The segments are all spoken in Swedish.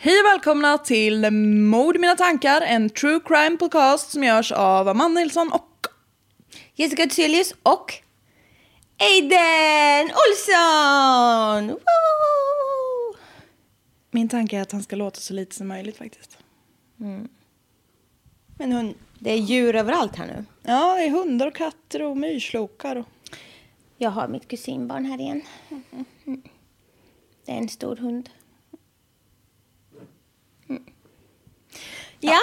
Hej och välkomna till Mord i mina tankar, en true crime podcast som görs av Amanda Nilsson och Jessica Thyselius och Aiden Olsson! Min tanke är att han ska låta så lite som möjligt faktiskt. Men hon, det är djur överallt här nu. Ja, det är hundar och katter och myrslokar och... Jag har mitt kusinbarn här igen. Mm. Det är en stor hund. Ja,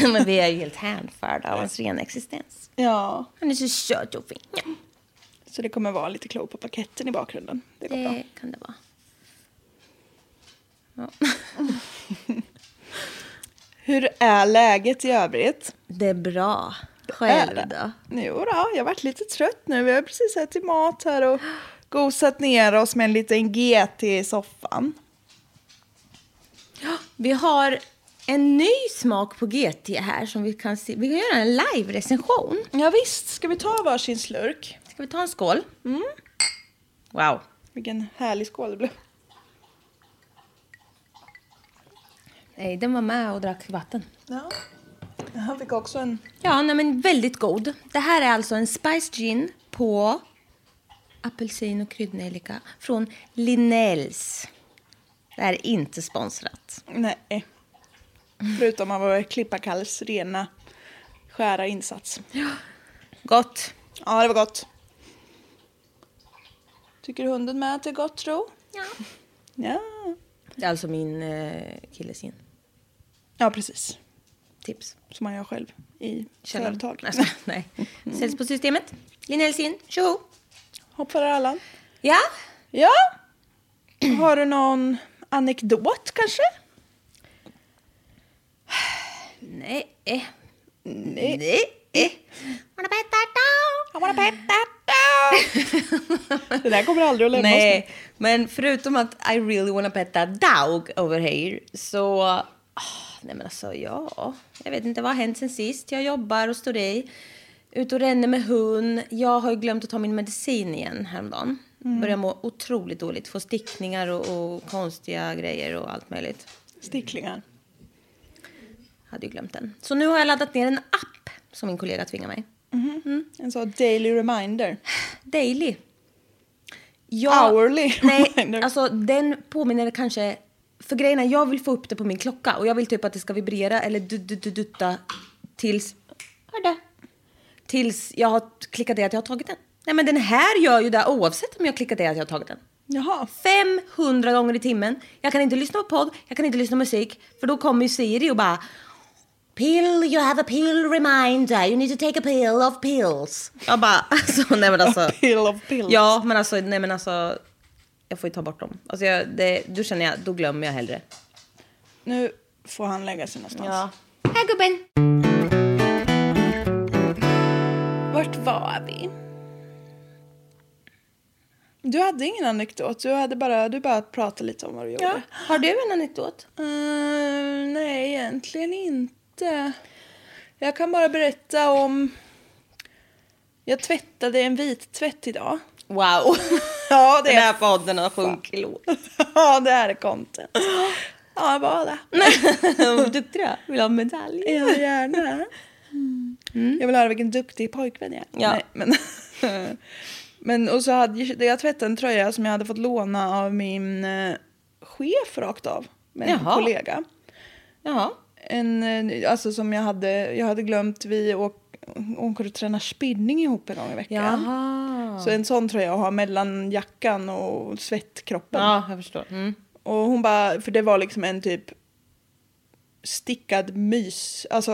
men vi är ju helt hänförda av hans rena existens. Ja, Han är så söt och fin. Ja, så det kommer vara lite klo på paketten i bakgrunden. Det går bra. det kan det vara. Hur är läget i övrigt? Det är bra. Själv Är då? Jo då, jag har varit lite trött nu. Vi har precis ätit mat här och gosat ner oss med en liten GT i soffan. Vi har en ny smak på GT här som vi kan se. Vi kan göra en live-recension. Ja, visst, ska vi ta varsin slurk? Ska vi ta en skål? Mm. Wow. Vilken härlig skål det blev. Nej, den var med och drack vatten. Ja. Jag fick också en... Ja, nej, men väldigt god. Det här är alltså en spiced gin på apelsin och kryddnejlika från Linnells. Det här är inte sponsrat. Nej. Förutom av vår Klippakalls rena skära insats. Gott. Ja, det var gott. Tycker hunden med att det är gott, tro? Ja. Ja. Det är alltså min eh, killes gin. Ja, precis. Tips. Som man gör själv i företag. Alltså, nej. Säljs på systemet. Linnells gin. Tjoho! Hopp för Allan. Ja. Ja. Har du någon anekdot kanske? Nej. Eh. Nej. Nej. Wanna bet that down? I wanna pet that dog. det där kommer aldrig att lämna oss Nej, men förutom att I really wanna pet that dog over here så... ah, nej men alltså ja, jag vet inte vad har hänt sen sist. Jag jobbar och står i. Ut och ränner med hund. Jag har glömt att ta min medicin igen häromdagen. Börjar må otroligt dåligt. Få stickningar och, och konstiga grejer och allt möjligt. Sticklingar. Hade ju glömt den. Så nu har jag laddat ner en app som min kollega tvingar mig. En sån daily reminder. Daily. Ja, Hourly Nej, reminder. alltså den påminner kanske... För grejen är, jag vill få upp det på min klocka och jag vill typ att det ska vibrera eller du, du, du, dutta tills... Hörde? Tills jag har klickat det att jag har tagit den. Nej men den här gör ju det oavsett om jag klickat det att jag har tagit den. Jaha. 500 gånger i timmen. Jag kan inte lyssna på podd, jag kan inte lyssna på musik. För då kommer ju Siri och bara... Pill, you have a pill reminder. You need to take a pill of pills. Jag bara, alltså nej men alltså. Pill of pills. Ja, men alltså, nej men alltså. Jag får ju ta bort dem. Alltså jag, det, då känner jag, då glömmer jag hellre. Nu får han lägga sig någonstans. Ja. Här gubben! Vart var vi? Du hade ingen anekdot, du, hade bara, du bara pratade lite om vad du Ja. gjorde. Har du en anekdot? Eh, nej, egentligen inte. Jag kan bara berätta om... Jag tvättade en vit tvätt idag. Wow! Ja, det Den här är, podden har sjunkit lågt. ja, det här är content. Ja, jag var det. Vad duktig du är. Vill ha en medalj? Ja, gärna. Jag vill höra vilken duktig pojkvän jag är. Ja. Nej, men, men och så hade jag, jag tvättat en tröja som jag hade fått låna av min eh, chef rakt av. Med en Jaha. kollega. Jaha. En, eh, alltså som jag hade, jag hade glömt, vi åk, åker och tränar spinning ihop en gång i veckan. Jaha. Så en sån tröja att ha mellan jackan och svettkroppen. Ja, jag förstår. Mm. Och hon bara, för det var liksom en typ stickad mys, alltså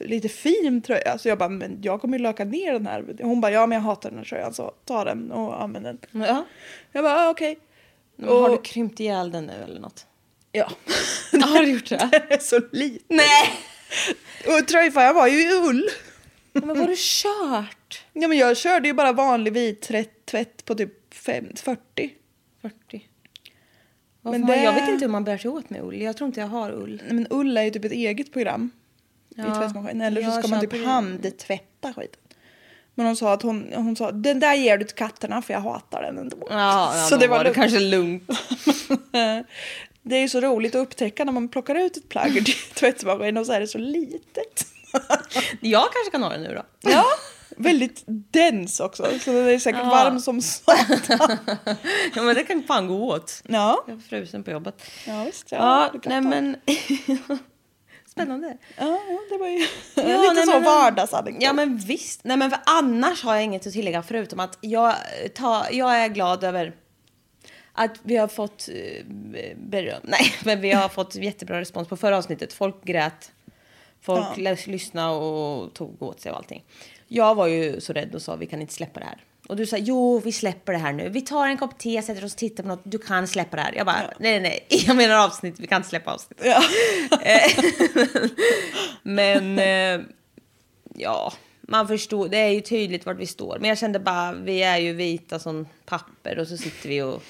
lite fin tröja. Så jag bara, men jag kommer ju löka ner den här. Hon bara, ja men jag hatar den här tröjan så ta den och använd den. Ja. Jag bara, ah, okej. Men Har du krympt ihjäl den nu eller något? Ja. Har du gjort det? Den är så liten. Nej! Och tröjfärgen var ju i ull. Men vad har du kört? Ja men jag körde ju bara vanlig vit tvätt, på typ fem, 40. 40. Varför Men det- Jag vet inte hur man bär sig åt med ull. Jag tror inte jag har ull. Nej, Men ull är ju typ ett eget program i Ja. tvättmaskin. Eller så Jag ska man typ handtvätta skiten. Men hon sa att hon, hon sa den där ger du till katterna för jag hatar den ändå. Ja, ja så det var, det lugnt. kanske lugnt. det är ju så roligt att upptäcka när man plockar ut ett plagg ur tvättmaskinen och så är det så litet. Jag kanske kan ha det nu då. ja, väldigt dens också. Så den är säkert Ja. varm som satan. Ja, men det kan fan gå åt. Ja, Jag är frusen på jobbet. ja visst. Ja, Ja, nej ta- men... Spännande. Ja, ja, det var ju Ja, lite nej, så men- vardagsanekdot. Ja men visst. Nej men för annars har jag inget att tillägga förutom att jag, tar, jag är glad över att vi har fått eh, beröm. Nej, men vi har fått jättebra respons på förra avsnittet. Folk grät. Folk Ja. lys- lyssnade och tog åt sig av allting. Jag var ju så rädd och sa vi kan inte släppa det här. Och du sa jo vi släpper det här nu. Vi tar en kopp te, sätter oss och tittar på något. Du kan släppa det här. Jag bara nej nej nej. Jag menar avsnitt. Vi kan inte släppa avsnitt. Ja. Men eh, ja, man förstår. Det är ju tydligt vart vi står. Men jag kände bara, vi är ju vita som papper och så sitter vi och...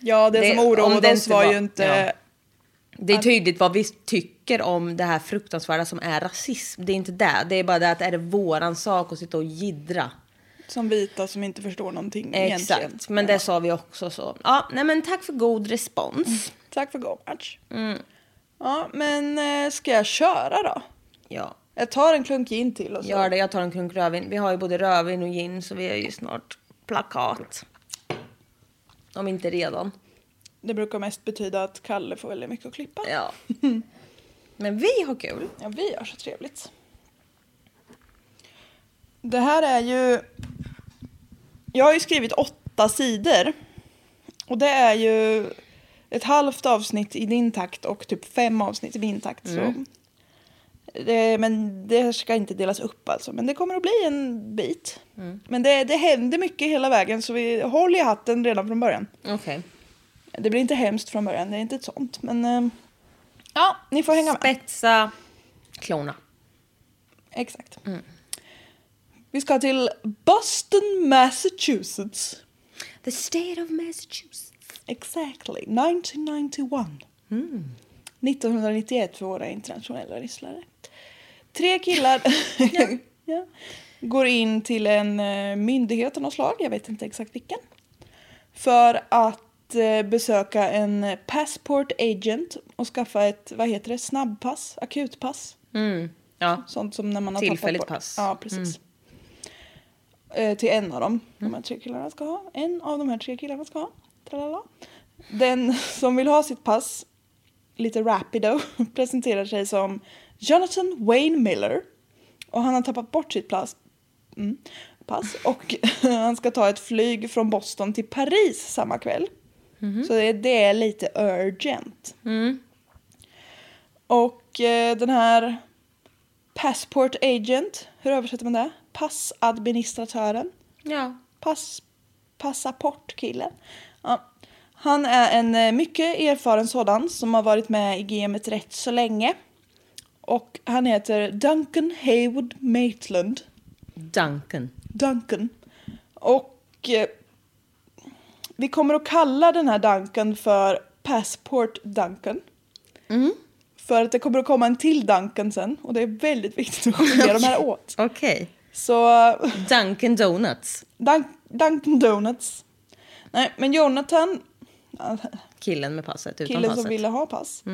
Ja, det, Det- som om oroade oss var, var- ju inte... ja. Det är tydligt vad vi tycker om det här fruktansvärda som är rasism. Det är inte det. Det är bara det att är det våran sak att sitta och gidra. Som vita som inte förstår någonting Exakt. egentligen. Men det sa vi också så. Ja, nej men tack för god respons. Tack för god match. Mm. Ja, men eh, ska jag köra då? Ja, Jag tar en klunk gin till och så. gör det. Jag tar en klunk rödvin. Vi har ju både rödvin och gin så vi är ju snart plakat. Om inte redan. Det brukar mest betyda att Kalle får väldigt mycket att klippa. Ja. Men vi har kul. Ja, vi gör så trevligt. Det här är ju... Jag har ju skrivit åtta sidor. Och det är ju ett halvt avsnitt i din takt och typ fem avsnitt i min takt. Så. Det, men det ska inte delas upp alltså. Men det kommer att bli en bit. Men det, det händer mycket hela vägen så vi håll i hatten redan från början. Okej. Det blir inte hemskt från början, det är inte ett sånt. Men eh, ja, ni får hänga med. Spetsa klona. Exakt. Vi ska till Boston, Massachusetts. The state of Massachusetts. Exactly. 1991. 1991 för våra internationella lyssnare. Tre killar ja. går in till en eh, myndighet av något slag, jag vet inte exakt vilken. För att eh, besöka en passport agent och skaffa ett, vad heter det, snabbpass, akutpass. Mm. Ja. Sånt som när man har Tillfälligt tappat pass. Mm. Ja, precis. Eh, till en av dem. De här tre killarna ska ha. En av de här tre killarna ska ha. Tralala. Den som vill ha sitt pass, lite rapido, presenterar sig som Jonathan Wayne Miller. Och han har tappat bort sitt pass. Mm, pass. Och han ska ta ett flyg från Boston till Paris samma kväll. Så det, det är lite urgent. Och eh, den här Passport agent, hur översätter man det? Passadministratören. Ja. Pass, passaportkillen. Ja. Han är en eh, mycket erfaren sådan som har varit med i gamet rätt så länge. Och han heter Duncan Haywood Maitland. Duncan. Duncan. Och eh, vi kommer att kalla den här Duncan för Passport Duncan. För att det kommer att komma en till Duncan sen och det är väldigt viktigt att skilja de här åt. Okej. Så Dunkin Donuts. Dun- Dunkin Donuts. Nej, men Jonathan, Killen med passet, utan killen passet. som ville ha pass.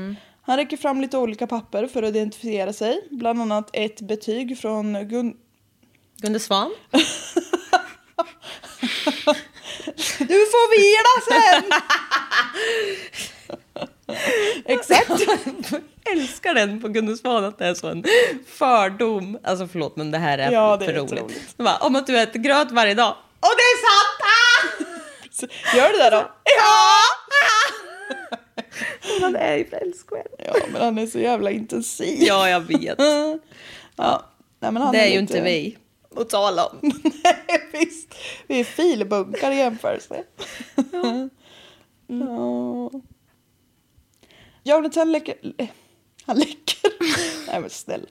Han räcker fram lite olika papper för att identifiera sig. Bland annat ett betyg från Gun... Gunde Svan. Du får vila sen! Exakt. älskar den på Gunde Svan att det är så en fördom. Alltså förlåt men det här är Ja, för är roligt. jätteroligt. Bara, om att du äter gröt varje dag. Och det är sant! Ah! Gör du det då? Ja! Han är ju för älskvärd. Ja, men han är så jävla intensiv. Ja, jag vet. Ja. Nej, men han Det är ju lite- inte vi att tala om. Nej, visst. Vi är filbunkar i jämförelse. Ja. Jonathan läcker... eh, Han läcker? Nej men snälla.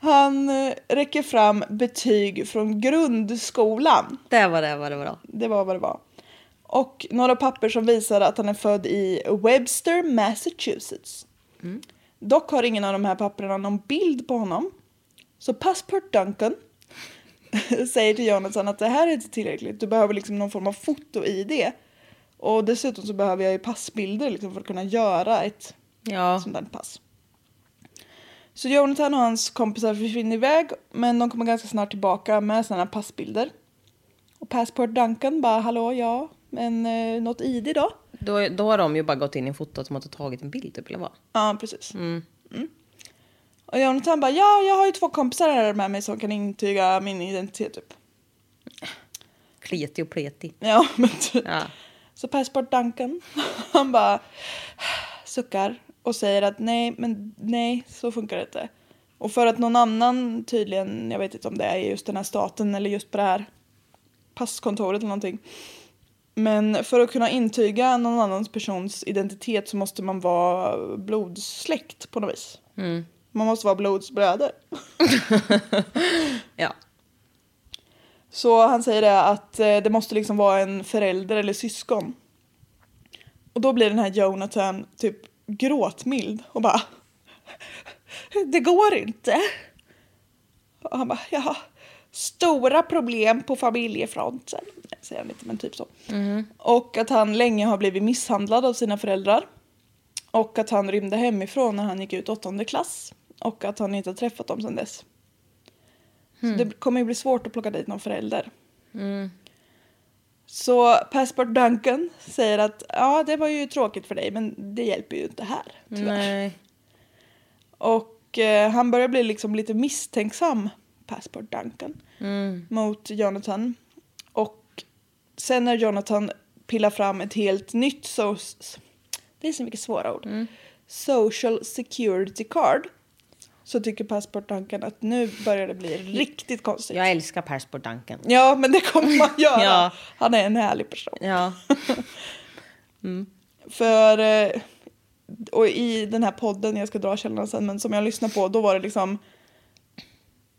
Han eh, räcker fram betyg från grundskolan. Det var det, var det bra. Det var vad det var. Och några papper som visar att han är född i Webster, Massachusetts. Dock har ingen av de här papperna någon bild på honom. Så Passport Duncan säger till Jonathan att det här är inte tillräckligt. Du behöver liksom någon form av foto i det. Och dessutom så behöver jag ju passbilder liksom för att kunna göra ett Ja. sånt där pass. Så Jonathan och hans kompisar försvinner iväg men de kommer ganska snart tillbaka med sådana passbilder. Och Passport Duncan bara hallå ja, men eh, något ID då? Då, då har de ju bara gått in i fotot och tagit en bild typ, eller vad? Ja, precis. Mm. Och Jonathan bara ja, jag har ju två kompisar här med mig som kan intyga min identitet typ. Kleti och pleti. Ja, men typ. Ja. Så Passport Duncan, han bara suckar och säger att nej, men nej, så funkar det inte. Och för att någon annan tydligen, jag vet inte om det är just den här staten eller just på det här passkontoret eller någonting. Men för att kunna intyga någon annans persons identitet så måste man vara blodsläkt på något vis. Man måste vara blodsbröder. Ja. Så han säger det att eh, det måste liksom vara en förälder eller syskon. Och då blir den här Jonathan typ gråtmild och bara Det går inte. Och han bara jag har stora problem på familjefronten. Säger han inte men typ så. Och att han länge har blivit misshandlad av sina föräldrar. Och att han rymde hemifrån när han gick ut åttonde klass. Och att han inte har träffat dem sedan dess. Så det kommer ju bli svårt att plocka dit någon förälder. Så Passport Duncan säger att ja, det var ju tråkigt för dig men det hjälper ju inte här. Tyvärr. Nej. Och eh, han börjar bli liksom lite misstänksam, Passport Duncan, mot Jonathan. Och sen när Jonathan pillar fram ett helt nytt so det är så mycket svåra ord. Social security card. Så tycker Passport Duncan att nu börjar det bli riktigt konstigt. Jag älskar Passport Duncan. Ja, men det kommer man göra. Ja. Han är en härlig person. Ja. För, eh, och i den här podden, jag ska dra källorna sen, men som jag lyssnar på, då var det liksom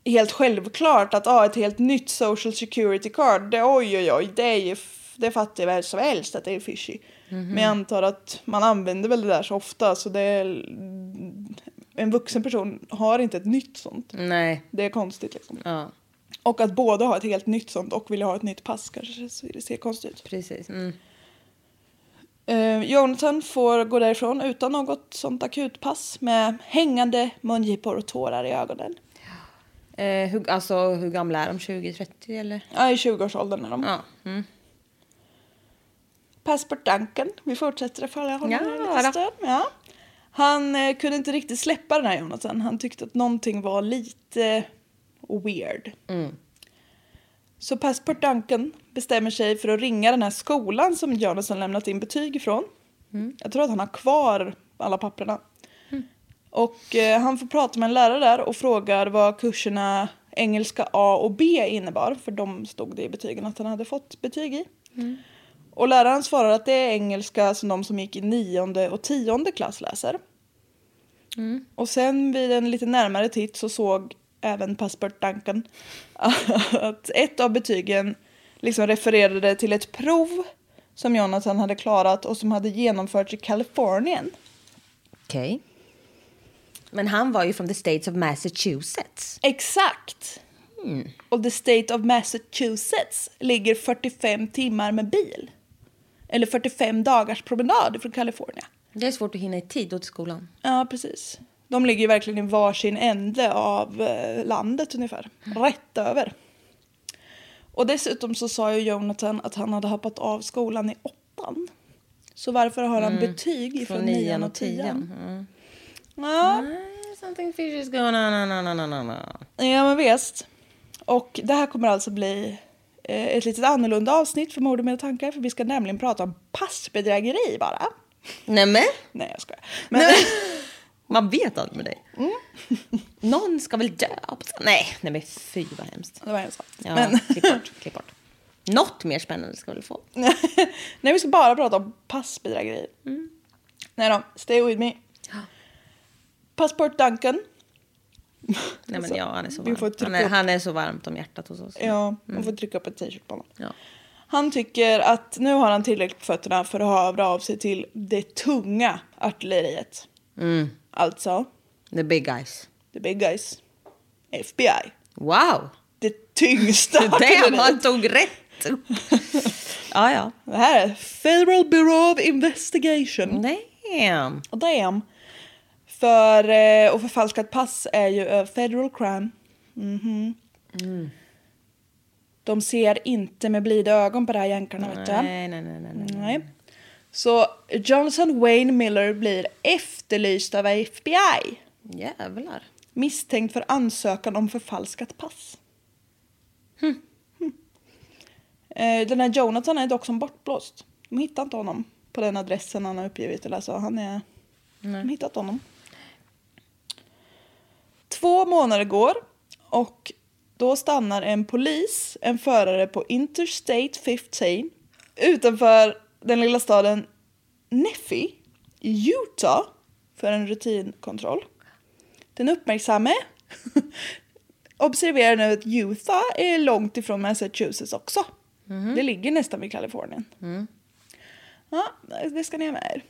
helt självklart att ah, ett helt nytt social security card, det, oj oj oj, det är ju, det fattar ju väl som helst att det är fishy. Men jag antar att man använder väl det där så ofta så det är, en vuxen person har inte ett nytt sånt. Nej. Det är konstigt liksom. Ja, Och att båda har ett helt nytt sånt och vill ha ett nytt pass kanske ser konstigt ut. precis. Mm. Eh, Jonathan får gå därifrån utan något sånt akutpass med hängande mungipor och tårar i ögonen. Eh, hur, alltså hur gamla är de? 20-30 eller? Ja, i 20-årsåldern är de. Ja. Mm. Passport Duncan, vi fortsätter att följa honom Ja, här då. lite stund. Ja. Han eh, kunde inte riktigt släppa den här Jonathan. Han tyckte att någonting var lite weird. Så Passport Duncan bestämmer sig för att ringa den här skolan som Jonathan lämnat in betyg ifrån. Jag tror att han har kvar alla papperna. Och eh, han får prata med en lärare där och frågar vad kurserna engelska A och B innebar. För de stod det i betygen att han hade fått betyg i. Och läraren svarar att det är engelska som de som gick i nionde och tionde klass läser. Och sen vid en lite närmare titt så såg även Passport Duncan att ett av betygen liksom refererade till ett prov som Jonathan hade klarat och som hade genomförts i Kalifornien. Okej. Men han var ju från the states of Massachusetts. Exakt! Och the state of Massachusetts ligger 45 timmar med bil. Eller 45 dagars promenad från Kalifornien. Det är svårt att hinna i tid då till skolan. Ja, precis. De ligger ju verkligen i varsin ände av eh, landet ungefär. Rätt över. Och dessutom så sa ju Jonathan att han hade hoppat av skolan i åttan. Så varför har han betyg ifrån Från nian och tian. Mm. Ja, Something fishy is going on. No, no, no, no. ja, men visst. Och det här kommer alltså bli eh, ett litet annorlunda avsnitt för Mord och mina tankar. För vi ska nämligen prata om passbedrägeri bara. Nämen, Nej, jag skojar. Men, man vet aldrig med dig. Mm. Någon ska väl dö? Nej, nej men fy vad hemskt. det var sak. Ja, Men, klipp bort, klipp bort. Något mer spännande ska vi få. Nej, vi ska bara prata om passbedrägeri. Nej då, stay with me. Passport Duncan. Nej men ja, han är så varm. Han är, han är så varmt om hjärtat hos oss. Ja, man får trycka upp en t-shirt på honom. Ja. Han tycker att nu har han tillräckligt på fötterna för att höra av sig till det tunga artilleriet. Alltså, The big guys. the big guys. FBI. Wow! Det tyngsta Damn, artilleriet. han tog rätt! ja, ja. Det här är Federal Bureau of Investigation. Damn. Damn. För eh, och förfalskat pass är ju a federal crime. Mhm. De ser inte med blida ögon på det här jänkarna. Nej, nej, nej, nej. nej. Nej. Så Johnson Wayne Miller blir efterlyst av FBI. Jävlar. Misstänkt för ansökan om förfalskat pass. Hm. Eh, Den här Jonathan är dock som bortblåst. De hittar inte honom på den adressen han har uppgivit. Eller så han är... De har hittat honom. Två månader går och då stannar en polis en förare på Interstate 15 utanför den lilla staden Neffy i Utah för en rutinkontroll. Den uppmärksamme observerar nu att Utah är långt ifrån Massachusetts också. Det ligger nästan vid Kalifornien. Ja, det ska ni ha med er.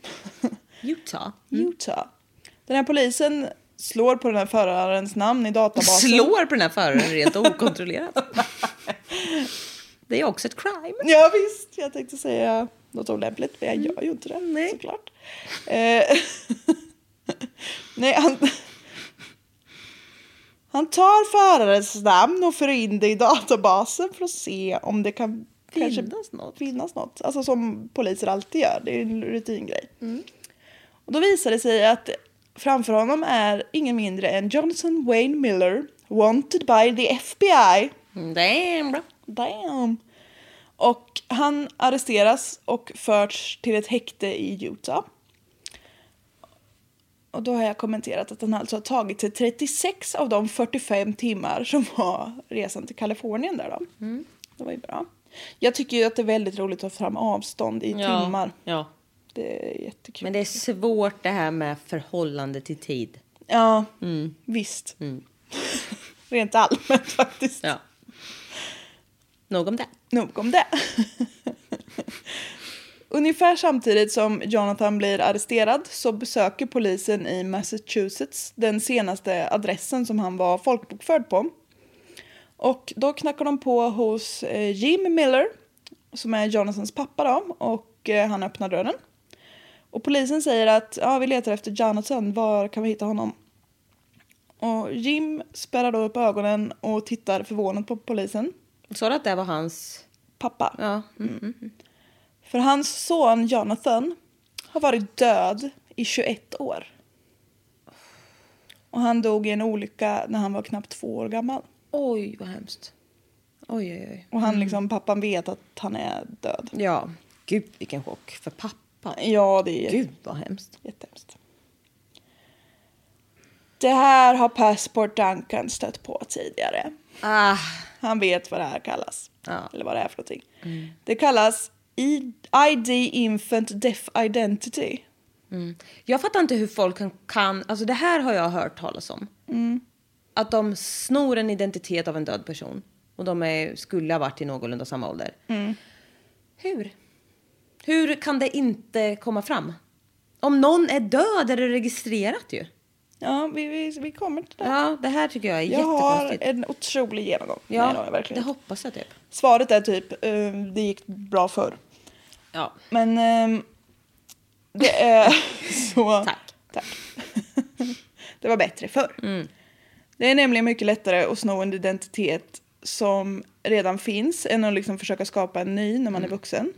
Utah. Utah. Den här polisen slår på den här förarens namn i databasen. Slår på den här föraren rent okontrollerat. Det är också ett crime. Ja visst, jag tänkte säga något olämpligt men jag gör ju inte det Nej. såklart. Eh, Nej, han... Han tar förarens namn och för in det i databasen för att se om det kan kanske Finnas något. finnas något. Alltså som poliser alltid gör, det är en rutingrej. Och då visar det sig att framför honom är ingen mindre än Johnson Wayne Miller, wanted by the FBI. Damn bra. Damn. Och han arresteras och förts till ett häkte i Utah. Och då har jag kommenterat att han alltså har tagit sig 36 av de 45 timmar som var resan till Kalifornien där då. Det var ju bra. Jag tycker ju att det är väldigt roligt att ta fram avstånd i timmar. Ja. Det är jättekul. Men det är svårt det här med förhållande till tid. Ja, visst. Rent allmänt faktiskt. Ja. Nog om det. Nog om det. Ungefär samtidigt som Jonathan blir arresterad så besöker polisen i Massachusetts den senaste adressen som han var folkbokförd på. Och då knackar de på hos eh, Jim Miller som är Jonathans pappa då och eh, han öppnar dörren. Och polisen säger att ja, vi letar efter Jonathan, var kan vi hitta honom? Och Jim spärrar då upp ögonen och tittar förvånat på polisen. Sa du att det var hans... Pappa. Ja. Mm. För hans son Jonathan har varit död i 21 år. Och han dog i en olycka när han var knappt två år gammal. Oj, vad hemskt. Oj, oj, oj. Och han liksom, pappan vet att han är död. Ja, gud vilken chock för pappa. Ja, det är Gud vad hemskt. jättehemskt. Det här har Passport Duncan stött på tidigare. Ah, Han vet vad det här kallas. Ja. Eller vad det är för någonting. Det kallas I- ID Infant Deaf Identity. Jag fattar inte hur folk kan, kan... Alltså det här har jag hört talas om. Att de snor en identitet av en död person. Och de är, skulle ha varit i någorlunda samma ålder. Hur? Hur kan det inte komma fram? Om någon är död är det registrerat ju. Ja, vi, vi, vi kommer till det. Ja, det här tycker jag är jag har jättekonstigt. en otrolig genomgång. Ja, Nej, har jag verkligen. det hoppas jag typ. Svaret är typ, eh, det gick bra förr. Ja. Men ehm, det är så... Tack. Tack. det var bättre förr. Mm. Det är nämligen mycket lättare att sno en identitet som redan finns än att liksom försöka skapa en ny när man Mm. är vuxen.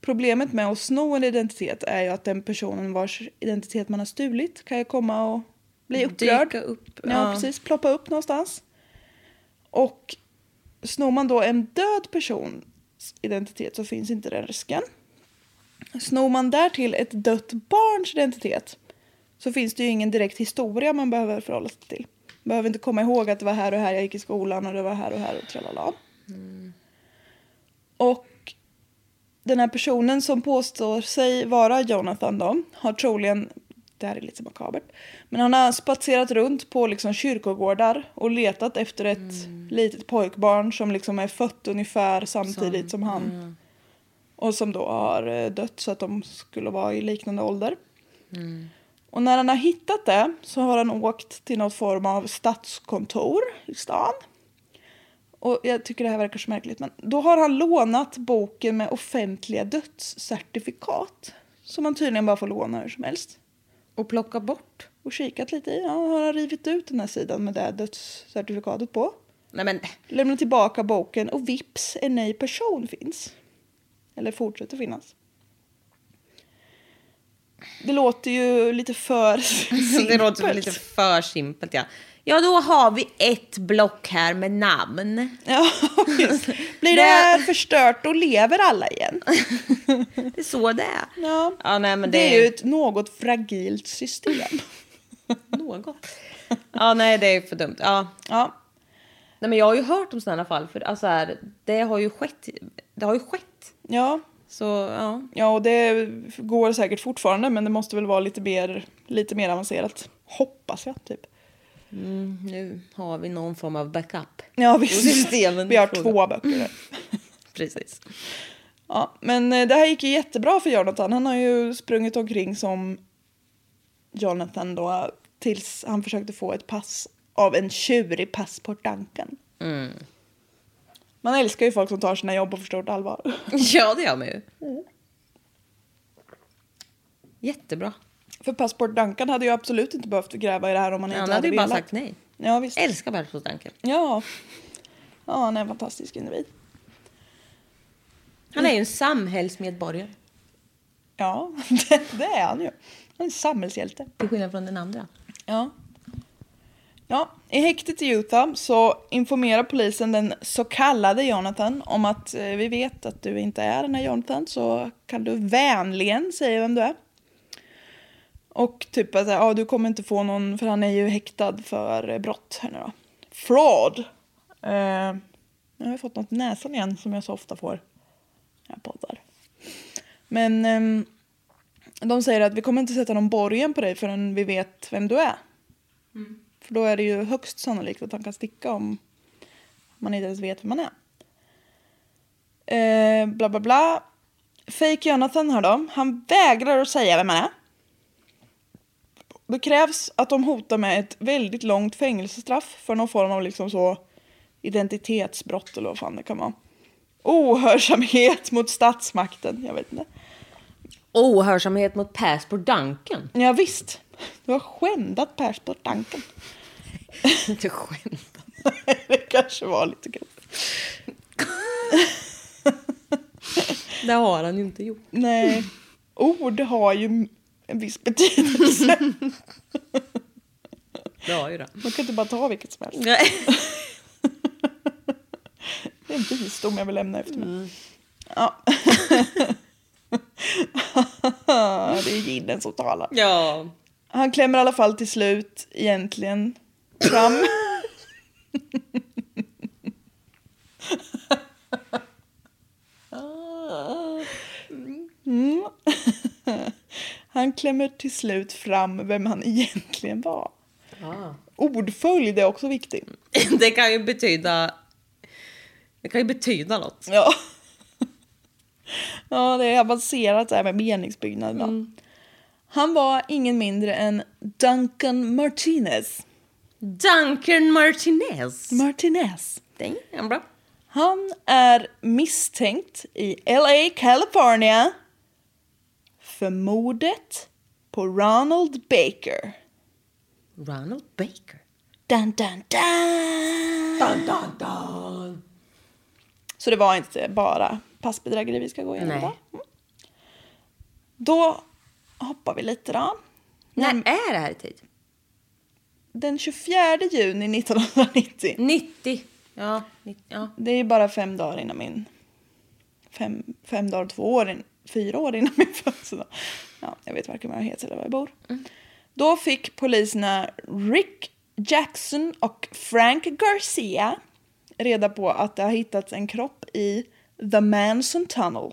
Problemet med att sno en identitet är ju att den personen vars identitet man har stulit kan ju komma och bli upprörd. Dyka upp, Ja, ja. precis. Ploppa upp någonstans. Och snor man då en död persons identitet så finns inte den risken. Snor man därtill ett dött barns identitet så finns det ju ingen direkt historia man behöver förhålla sig till. Man behöver inte komma ihåg att det var här och här jag gick i skolan och det var här och här och tralala. Och den här personen som påstår sig vara Jonathan då har troligen, det här är lite makabert, men han har spatserat runt på liksom kyrkogårdar och letat efter ett litet pojkbarn som liksom är fött ungefär samtidigt som han. Och som då har eh, dött så att de skulle vara i liknande ålder. Och när han har hittat det så har han åkt till något form av stadskontor i stan. Och jag tycker det här verkar så märkligt. Men då har han lånat boken med offentliga dödscertifikat. Som man tydligen bara får låna hur som helst. Och plocka bort. Och kikat lite i. Ja, har han rivit ut den här sidan med det dödscertifikatet på. Nej men, Lämnat tillbaka boken och vips en ny person finns. Eller fortsätter finnas. Det låter ju lite för det låter simpelt. lite för simpelt ja. Ja, då har vi ett block här med namn. Ja, visst. Blir det förstört då lever alla igen. Det är så det är. Ja. Ja, nej, men det, det, är ju ett något fragilt system. något. Ja, nej, det är för dumt. Ja. Ja, Nej, men jag har ju hört om sådana fall. För alltså här, det har ju skett. Det har ju skett. ja, Så ja. ja och det går säkert fortfarande men det måste väl vara lite mer, lite mer avancerat. Hoppas jag, typ. Nu har vi någon form av backup. Ja, visst. Vi har två böcker. Precis. Ja, men eh, det här gick ju jättebra för Jonathan. Han har ju sprungit omkring som Jonathan då tills han försökte få ett pass av en tjurig passport Duncan. Man älskar ju folk som tar sina jobb på för stort allvar. Ja, det gör man ju. Jättebra. För passport Duncan hade ju absolut inte behövt gräva i det här om han Han inte hade ju bara velat. sagt nej. Ja, visst. Älskar Bertilsdanken. Ja. ja, han är en fantastisk individ. Han är ju en samhällsmedborgare. Ja, det, det är han ju. Han är en samhällshjälte. Till skillnad från den andra. Ja. Ja, i häktet i Utah så informerar polisen den så kallade Jonathan om att eh, vi vet att du inte är den här Jonathan så kan du vänligen säga vem du är. Och typ att ja, du kommer inte få någon, för han är ju häktad för eh, brott här nu då. Fraud. Eh, jag har fått något i näsan igen som jag så ofta får när jag poddar. Men ehm, de säger att vi kommer inte sätta någon borgen på dig förrän vi vet vem du är. För då är det ju högst sannolikt att han kan sticka om man inte ens vet vem man är. Eh, bla bla bla. Fake Jonathan här då. Han vägrar att säga vem han är. Det krävs att de hotar med ett väldigt långt fängelsestraff för någon form av liksom så identitetsbrott eller vad fan det kan vara. Ohörsamhet mot statsmakten. Jag vet inte. Ohörsamhet mot Passport Duncan. Ja, visst. Du har skändat Persbrandt Duncan. Inte skämt. det kanske var lite grovt. Det har han ju inte gjort. Nej. Ord har ju en viss betydelse. Har ju. Man kan inte bara ta vilket som helst. Nej. Det är en visdom jag vill lämna efter mig. Ja. det är ginen som talar. Ja. Han klämmer i alla fall till slut egentligen fram. Mm. Han klämmer till slut fram vem han egentligen var. Ordföljd är också viktigt. Det kan ju betyda... Det kan ju betyda något. Ja. ja, det är avancerat det här med meningsbyggnad ibland. Han var ingen mindre än Duncan Martinez. Duncan Martinez. Martinez. Är bra. Han är misstänkt i LA, California för mordet på Ronald Baker. Ronald Baker. Dun, dun, dun. Dun, dun, dun. Så det var inte bara passbedrägeri vi ska gå igenom Nej. idag. Mm. Då hoppar vi lite då. När är det här i tid? Den 24 juni 1990. 90. Ja, 90. ja. Det är bara fem dagar innan min... Fem, fem dagar två år, in, fyra år innan min födelsedag. Ja, jag vet varken vad jag heter eller var jag bor. Då fick poliserna Rick Jackson och Frank Garcia reda på att det har hittats en kropp i The Manson Tunnel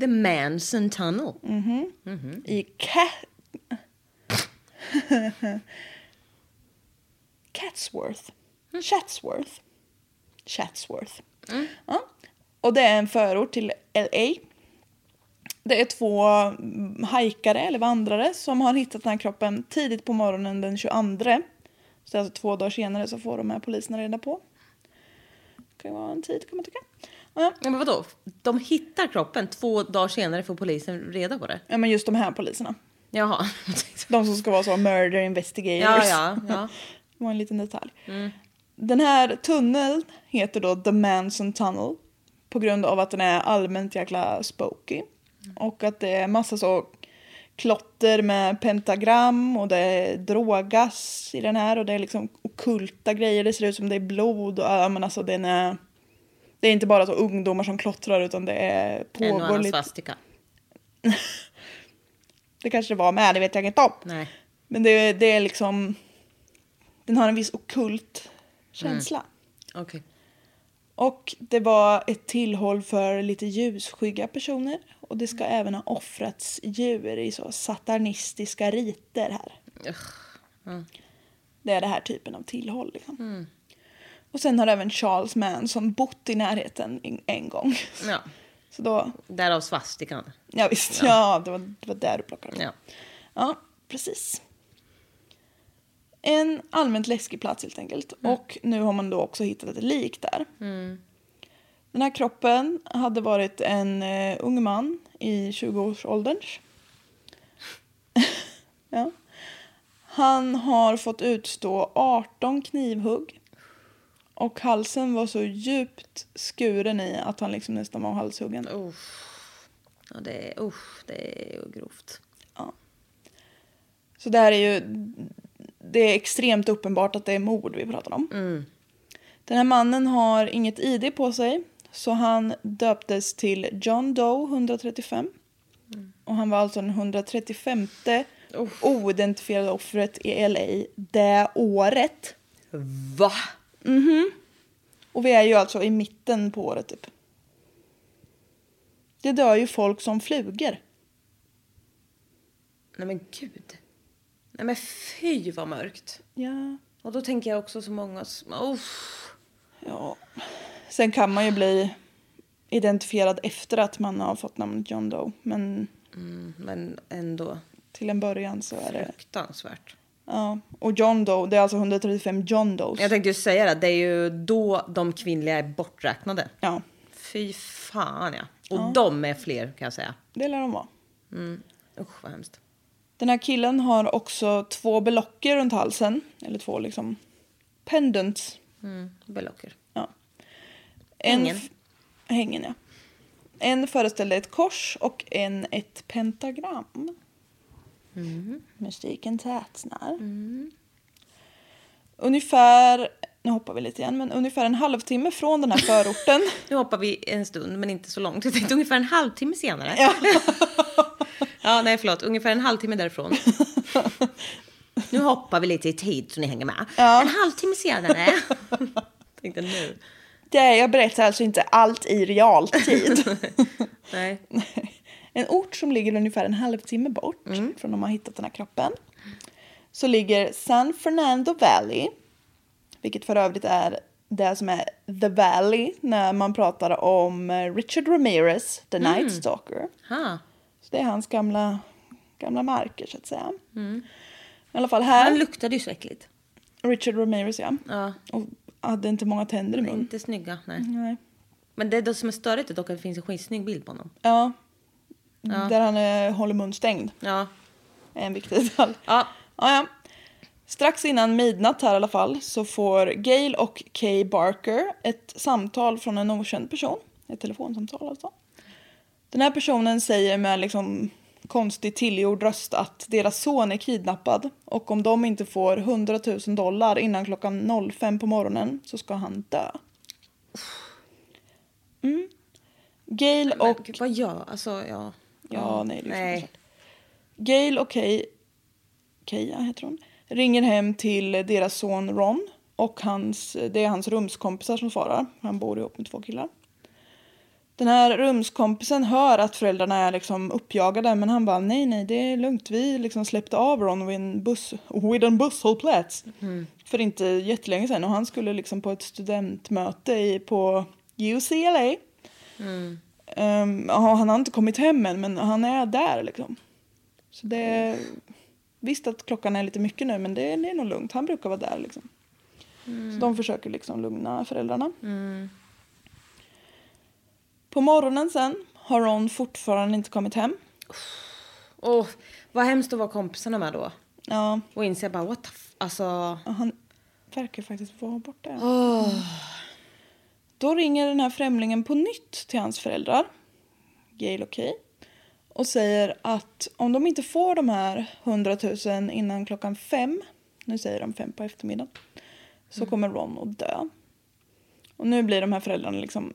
The Manson Tunnel. i Ca- Chatsworth. Chatsworth. Chatsworth. Ja. Och det är en förort till LA. Det är två mm, hajkare eller vandrare som har hittat den här kroppen tidigt på morgonen den 22. Så alltså två dagar senare så får de här poliserna reda på. Det kan ju vara en tid kan man tycka. Ja, men vadå? De hittar kroppen, två dagar senare får polisen reda på det. ja, men just de här poliserna. Jaha. De som ska vara så murder investigators. Ja, ja, ja. Det var en liten detalj. Den här tunneln heter då The Manson Tunnel. På grund av att den är allmänt jäkla spooky. Och att det är massa så klotter med pentagram och det drogas i den här och det är liksom okulta grejer. Det ser ut som det är blod och ja, men alltså den är... Det är inte bara så ungdomar som klottrar utan det är En och pågår annan lite... svastika. Det kanske det var med, det vet jag inte om. Nej. Men det, det är liksom... Den har en viss okult känsla. Okej. Och det var ett tillhåll för lite ljusskygga personer. Och det ska även ha offrats djur i så satanistiska riter här. Det är det här typen av tillhåll. Liksom. Och sen har även Charles Manson bott i närheten en- gång. Ja. Så då, Därav svastikan. ja visst, ja, det, var, det var där du plockade dem. Ja. Ja, precis. En allmänt läskig plats helt enkelt. Och nu har man då också hittat ett lik där. Den här kroppen hade varit en eh, ung man i 20-årsålderns. ja. Han har fått utstå 18 knivhugg. Och halsen var så djupt skuren i att han liksom nästan var halshuggen. Ja, det är, usch, det är grovt. Så det här är ju... Det är extremt uppenbart att det är mord vi pratar om. Den här mannen har inget ID på sig. Så han döptes till John Doe 135. Och han var alltså den 135 oidentifierade offret i LA det året. Va? Och vi är ju alltså i mitten på året typ. Det dör ju folk som flugor. Nej men gud. Nej men fy vad mörkt. Ja. Och då tänker jag också så många... som-. Ja. Sen kan man ju bli identifierad efter att man har fått namnet John Doe. Men Men ändå till en början så är det... fruktansvärt. Ja. Och John Doe, det är alltså 135 John Does. Jag tänkte ju säga det, det är ju då de kvinnliga är borträknade. Ja, Fy fan ja. Och de är fler kan jag säga. det lär de vara. Usch vad hemskt. Den här killen har också två belocker runt halsen. Eller två liksom pendants. Belocker. Ja. En Hängen. Hängen, ja. En föreställde ett kors och en ett pentagram. Mystiken tätnar. Ungefär, nu hoppar vi lite igen, men ungefär en halvtimme från den här förorten. Nu hoppar vi en stund, men inte så långt. Jag tänkte ungefär en halvtimme senare. Ja, ja nej förlåt. Ungefär en halvtimme därifrån. Nu hoppar vi lite i tid så ni hänger med. En halvtimme senare. tänkte nu. det är, jag berättar alltså inte allt i realtid. Nej. En ort som ligger ungefär en halvtimme bort från de har hittat den här kroppen. Så ligger San Fernando Valley. Vilket för övrigt är det som är The Valley när man pratar om eh, Richard Ramirez, The Night Stalker. Ha. Så det är hans gamla, gamla marker så att säga. I alla fall här. Han luktade ju så äckligt. Richard Ramirez ja. Ja. Och hade inte många tänder i mun. Inte snygga, nej. Nej. Men det, det som är störigt är dock att det finns en skitsnygg bild på honom. Ja. Där han eh, håller mun stängd. Ja. är en viktig detalj. Ja. Ja, ja. Strax innan midnatt här i alla fall så får Gail och Kay Barker ett samtal från en okänd person. Ett telefonsamtal alltså. Den här personen säger med liksom konstigt tillgjord röst att deras son är kidnappad och om de inte får 100 000 dollar innan klockan 05 på morgonen så ska han dö. Mm. Gail Men och... gud, vad gör... Alltså, ja. Ja, nej, det är nej. Gail och Kay, Keia heter hon, ringer hem till deras son Ron och hans, det är hans rumskompisar som svarar. Han bor ihop med två killar. Den här rumskompisen hör att föräldrarna är liksom uppjagade men han bara nej nej det är lugnt vi liksom släppte av Ron vid en, buss, vid en busshållplats för inte jättelänge sedan och han skulle liksom på ett studentmöte i, på UCLA. Ehm, ja, han har inte kommit hem än men han är där liksom. Så det är, visst att klockan är lite mycket nu men det, det är nog lugnt. Han brukar vara där liksom. Så de försöker liksom lugna föräldrarna. På morgonen sen har Ron fortfarande inte kommit hem. Åh, vad hemskt att vara kompisarna med då. Ja, Och inse bara what the f- Alltså... han verkar faktiskt vara borta. Då ringer den här främlingen på nytt till hans föräldrar, Gail och Kay, och säger att om de inte får de här 100 000 innan klockan fem, nu säger de fem på eftermiddagen, så kommer Ron att dö. Och nu blir de här föräldrarna liksom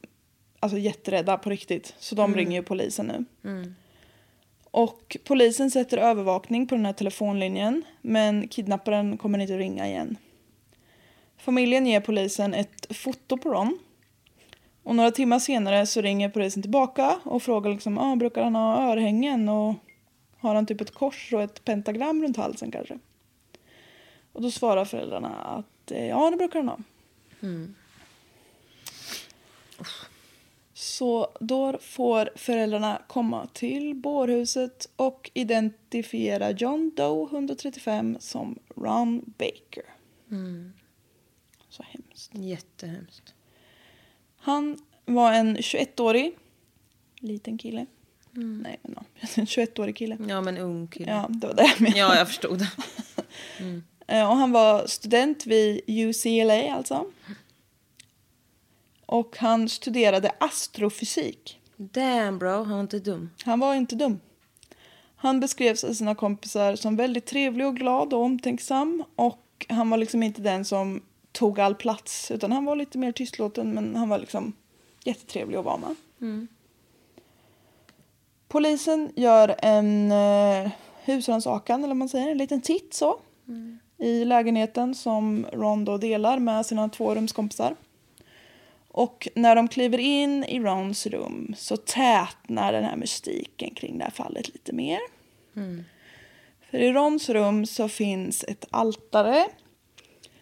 alltså jätterädda på riktigt, så de ringer ju polisen nu. Och polisen sätter övervakning på den här telefonlinjen, men kidnapparen kommer inte att ringa igen. Familjen ger polisen ett foto på Ron. Och några timmar senare så ringer polisen tillbaka och frågar liksom, ah, brukar han ha örhängen och har han typ ett kors och ett pentagram runt halsen kanske? Och då svarar föräldrarna att eh, ja, det brukar han ha. Så då får föräldrarna komma till bårhuset och identifiera John Doe 135 som Ron Baker. Så hemskt. Jättehemskt. Han var en 21-årig liten kille. Nej, men ja, en 21-årig kille. Ja, men ung kille. Ja, det var det jag menade. Ja, jag förstod det. Eh, Och han var student vid UCLA alltså. Och han studerade astrofysik. Damn bro, han var inte dum. Han var inte dum. Han beskrevs av sina kompisar som väldigt trevlig och glad och omtänksam. Och han var liksom inte den som tog all plats. Utan han var lite mer tystlåten men han var liksom jättetrevlig att vara med. Polisen gör en eh, husrannsakan, eller man säger, en liten titt så. I lägenheten som Ron då delar med sina två rumskompisar. Och när de kliver in i Rons rum så tätnar den här mystiken kring det här fallet lite mer. För i Rons rum så finns ett altare.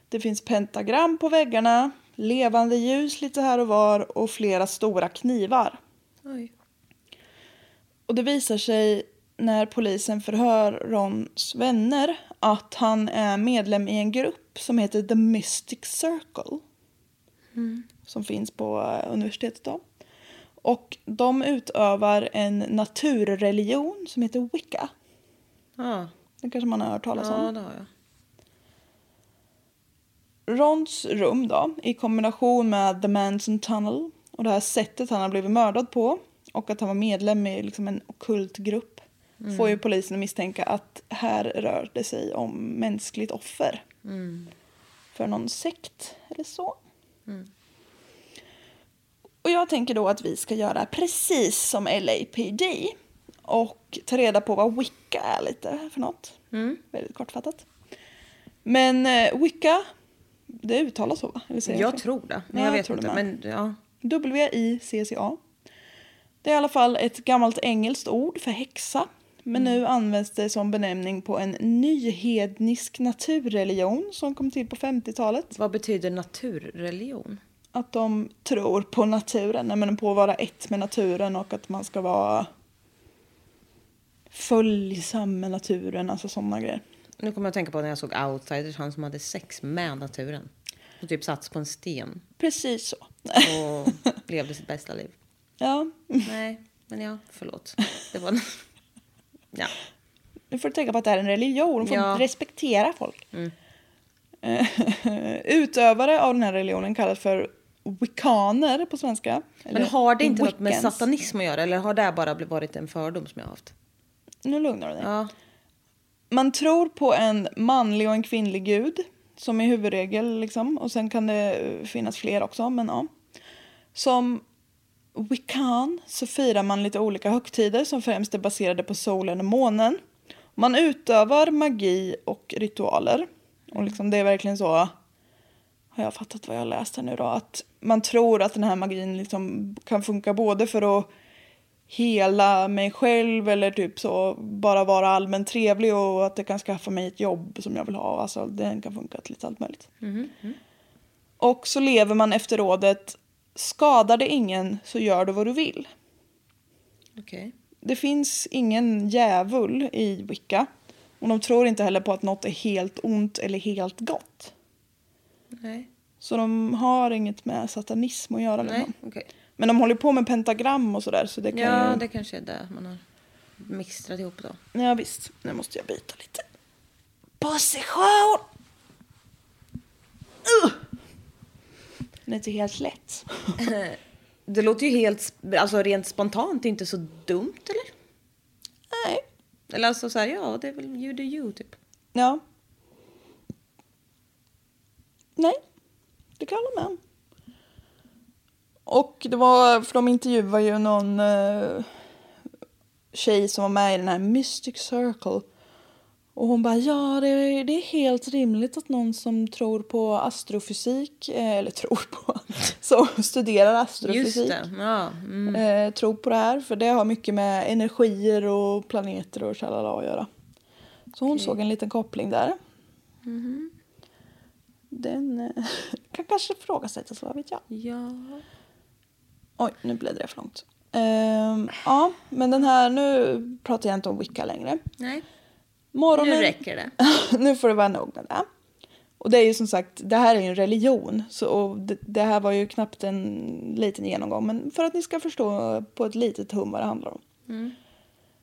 Det finns pentagram på väggarna, levande ljus lite här och var och flera stora knivar. Oj. Och det visar sig när polisen förhör Rons vänner att han är medlem i en grupp som heter The Mystic Circle. Som finns på eh, universitetet då. Och de utövar en naturreligion som heter Wicca. Ja, Det kanske man har hört talas ja om. det har jag. Rons rum då, i kombination med The Manson Tunnel och det här sättet han har blivit mördad på och att han var medlem i liksom en ockult grupp får ju polisen att misstänka att här rör det sig om mänskligt offer. För någon sekt eller så. Och jag tänker då att vi ska göra precis som LAPD och ta reda på vad Wicca är lite för något. Väldigt kortfattat. Men eh, Wicca, det uttalas så va? Eller Jag fel? tror det. Men Ja, jag jag vet det inte. Men ja. W-I-C-C-A. Det är i alla fall ett gammalt engelskt ord för häxa. Men nu används det som benämning på en nyhednisk naturreligion som kom till på 50-talet. Vad betyder naturreligion? Att de tror på naturen, men på att vara ett med naturen och att man ska vara följsam med naturen, alltså sådana grejer. Nu kommer jag att tänka på när jag såg Outsiders, han som hade sex med naturen. Och typ satts på en sten Precis så. och levde sitt bästa liv. Ja, Nej, men ja, förlåt. Det var... Ja. nu får du tänka på att det är en religion, du får Ja. respektera folk. Eh, Utövare av den här religionen kallas för wiccaner på svenska. Men har det inte något med satanism att göra? Eller har det bara blivit- varit en fördom som jag har haft? Nu lugnar du dig. Ja. Man tror på en manlig och en kvinnlig gud som är huvudregel liksom. Och sen kan det eh, finnas fler också, men ja. Som Wiccan så firar man lite olika högtider som främst är baserade på solen och månen. Man utövar magi och ritualer. Och liksom det är verkligen så, har jag fattat vad jag läst här nu då, att man tror att den här magin liksom kan funka både för att hela mig själv eller typ så bara vara allmänt trevlig och att det kan skaffa mig ett jobb som jag vill ha. Alltså den kan funka till lite allt möjligt. Och så lever man efter rådet skadar det ingen så gör du vad du vill. Okej. Det finns ingen djävul i Wicca. Och de tror inte heller på att något är helt ont eller helt gott. Nej. Så de har inget med satanism att göra. Nej, Liksom. okej. Men de håller på med pentagram och sådär. Så det kan Ja, ju... det kanske är det man har mixtrat ihop då. Ja visst, nu måste jag byta lite position. Uh! Den är inte helt lätt. Det låter ju helt, alltså rent spontant inte så dumt eller? Nej. Eller alltså så här, ja det är väl you do you typ. Ja. Nej, det kan jag hålla med om. Och det var, för de intervjuade ju någon uh, tjej som var med i den här Mystic Circle. Och hon bara, ja det är, det är helt rimligt att någon som tror på astrofysik, eh, eller tror på, som studerar astrofysik. Ja. Mm. eh, tror på det här. För det har mycket med energier och planeter och tjalala att göra. Så hon såg en liten koppling där. Den eh, kan kanske ifrågasättas, vad vet jag. Ja. Oj, nu blev det för långt. Ehm, ja, men den här, nu pratar jag inte om Wicca längre. Nej, Morgonen, nu räcker det. nu får det vara nog med det. Och det är ju som sagt, det här är ju en religion. Så, och det, det här var ju knappt en liten genomgång. Men för att ni ska förstå på ett litet hum vad det handlar om.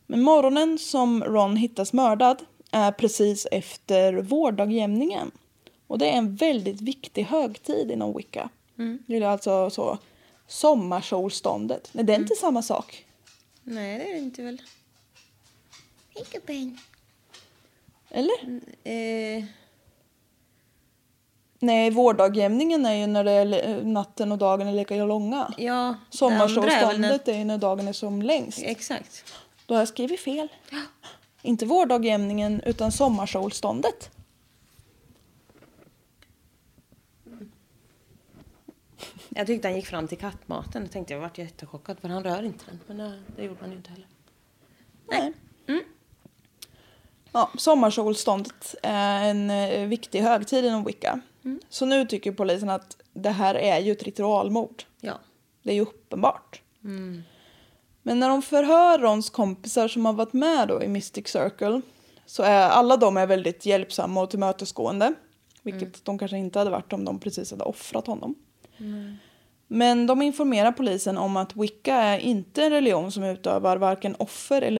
Men morgonen som Ron hittas mördad är precis efter vårdagjämningen. Och det är en väldigt viktig högtid inom Wicca. Det är alltså så sommarsolståndet. Nej, det är inte samma sak. Nej, det är det inte väl. Hej gubben. Eller? Eh, Nej, vårdagjämningen är ju när det är natten och dagen är lika långa. ja, det andra är Sommarsolståndet är ju när dagen är som längst. när- Exakt. Då har jag skrivit fel. Inte vårdagjämningen utan sommarsolståndet. Jag tyckte han gick fram till kattmaten. Jag tänkte jag vart jättechockad för han rör inte den. Men nej, det gjorde han ju inte heller. Nej. Ja, sommarsolståndet är en eh, viktig högtid inom Wicca. Så nu tycker polisen att det här är ju ett ritualmord. Ja. Det är ju uppenbart. Men när de förhör Rons kompisar som har varit med då i Mystic Circle så är alla de är väldigt hjälpsamma och tillmötesgående. Vilket de kanske inte hade varit om de precis hade offrat honom. Men de informerar polisen om att Wicca är inte en religion som utövar varken offer eller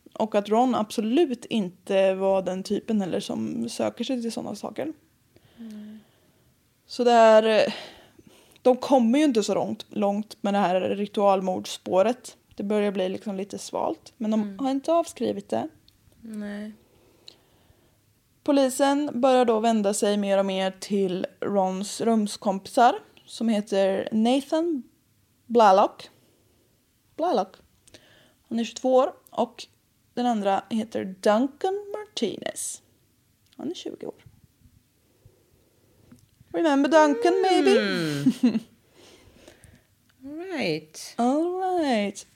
Och att Ron absolut inte var den typen heller som söker sig till sådana saker. Så det är... eh, De kommer ju inte så långt, långt med det här ritualmordspåret. Det börjar bli liksom lite svalt. Men de har inte avskrivit det. Nej. Polisen börjar då vända sig mer och mer till Rons rumskompisar som heter Nathan Blalock. Blalock. Han är 22 år och den andra heter Duncan Martinez. Han är 20 år. Remember Duncan maybe? Right. All right.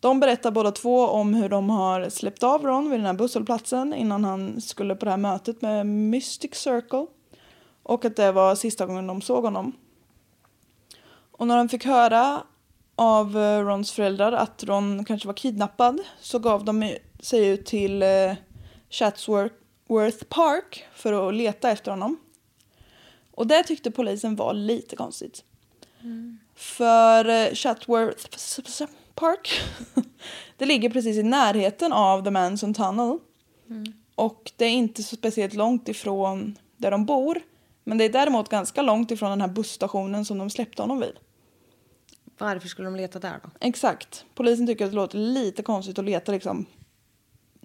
De berättar båda två om hur de har släppt av Ron vid den här busshållplatsen innan han skulle på det här mötet med Mystic Circle. Och att det var sista gången de såg honom. Och när de fick höra av eh, Rons föräldrar att Ron kanske var kidnappad så gav de sig ut till eh, Chatsworth Park för att leta efter honom. Och det tyckte polisen var lite konstigt. För eh, Chatsworth Park, det ligger precis i närheten av The Manson Tunnel. Och det är inte så speciellt långt ifrån där de bor. Men det är däremot ganska långt ifrån den här busstationen som de släppte honom vid. Varför skulle de leta där då? Exakt. Polisen tycker att det låter lite konstigt att leta liksom.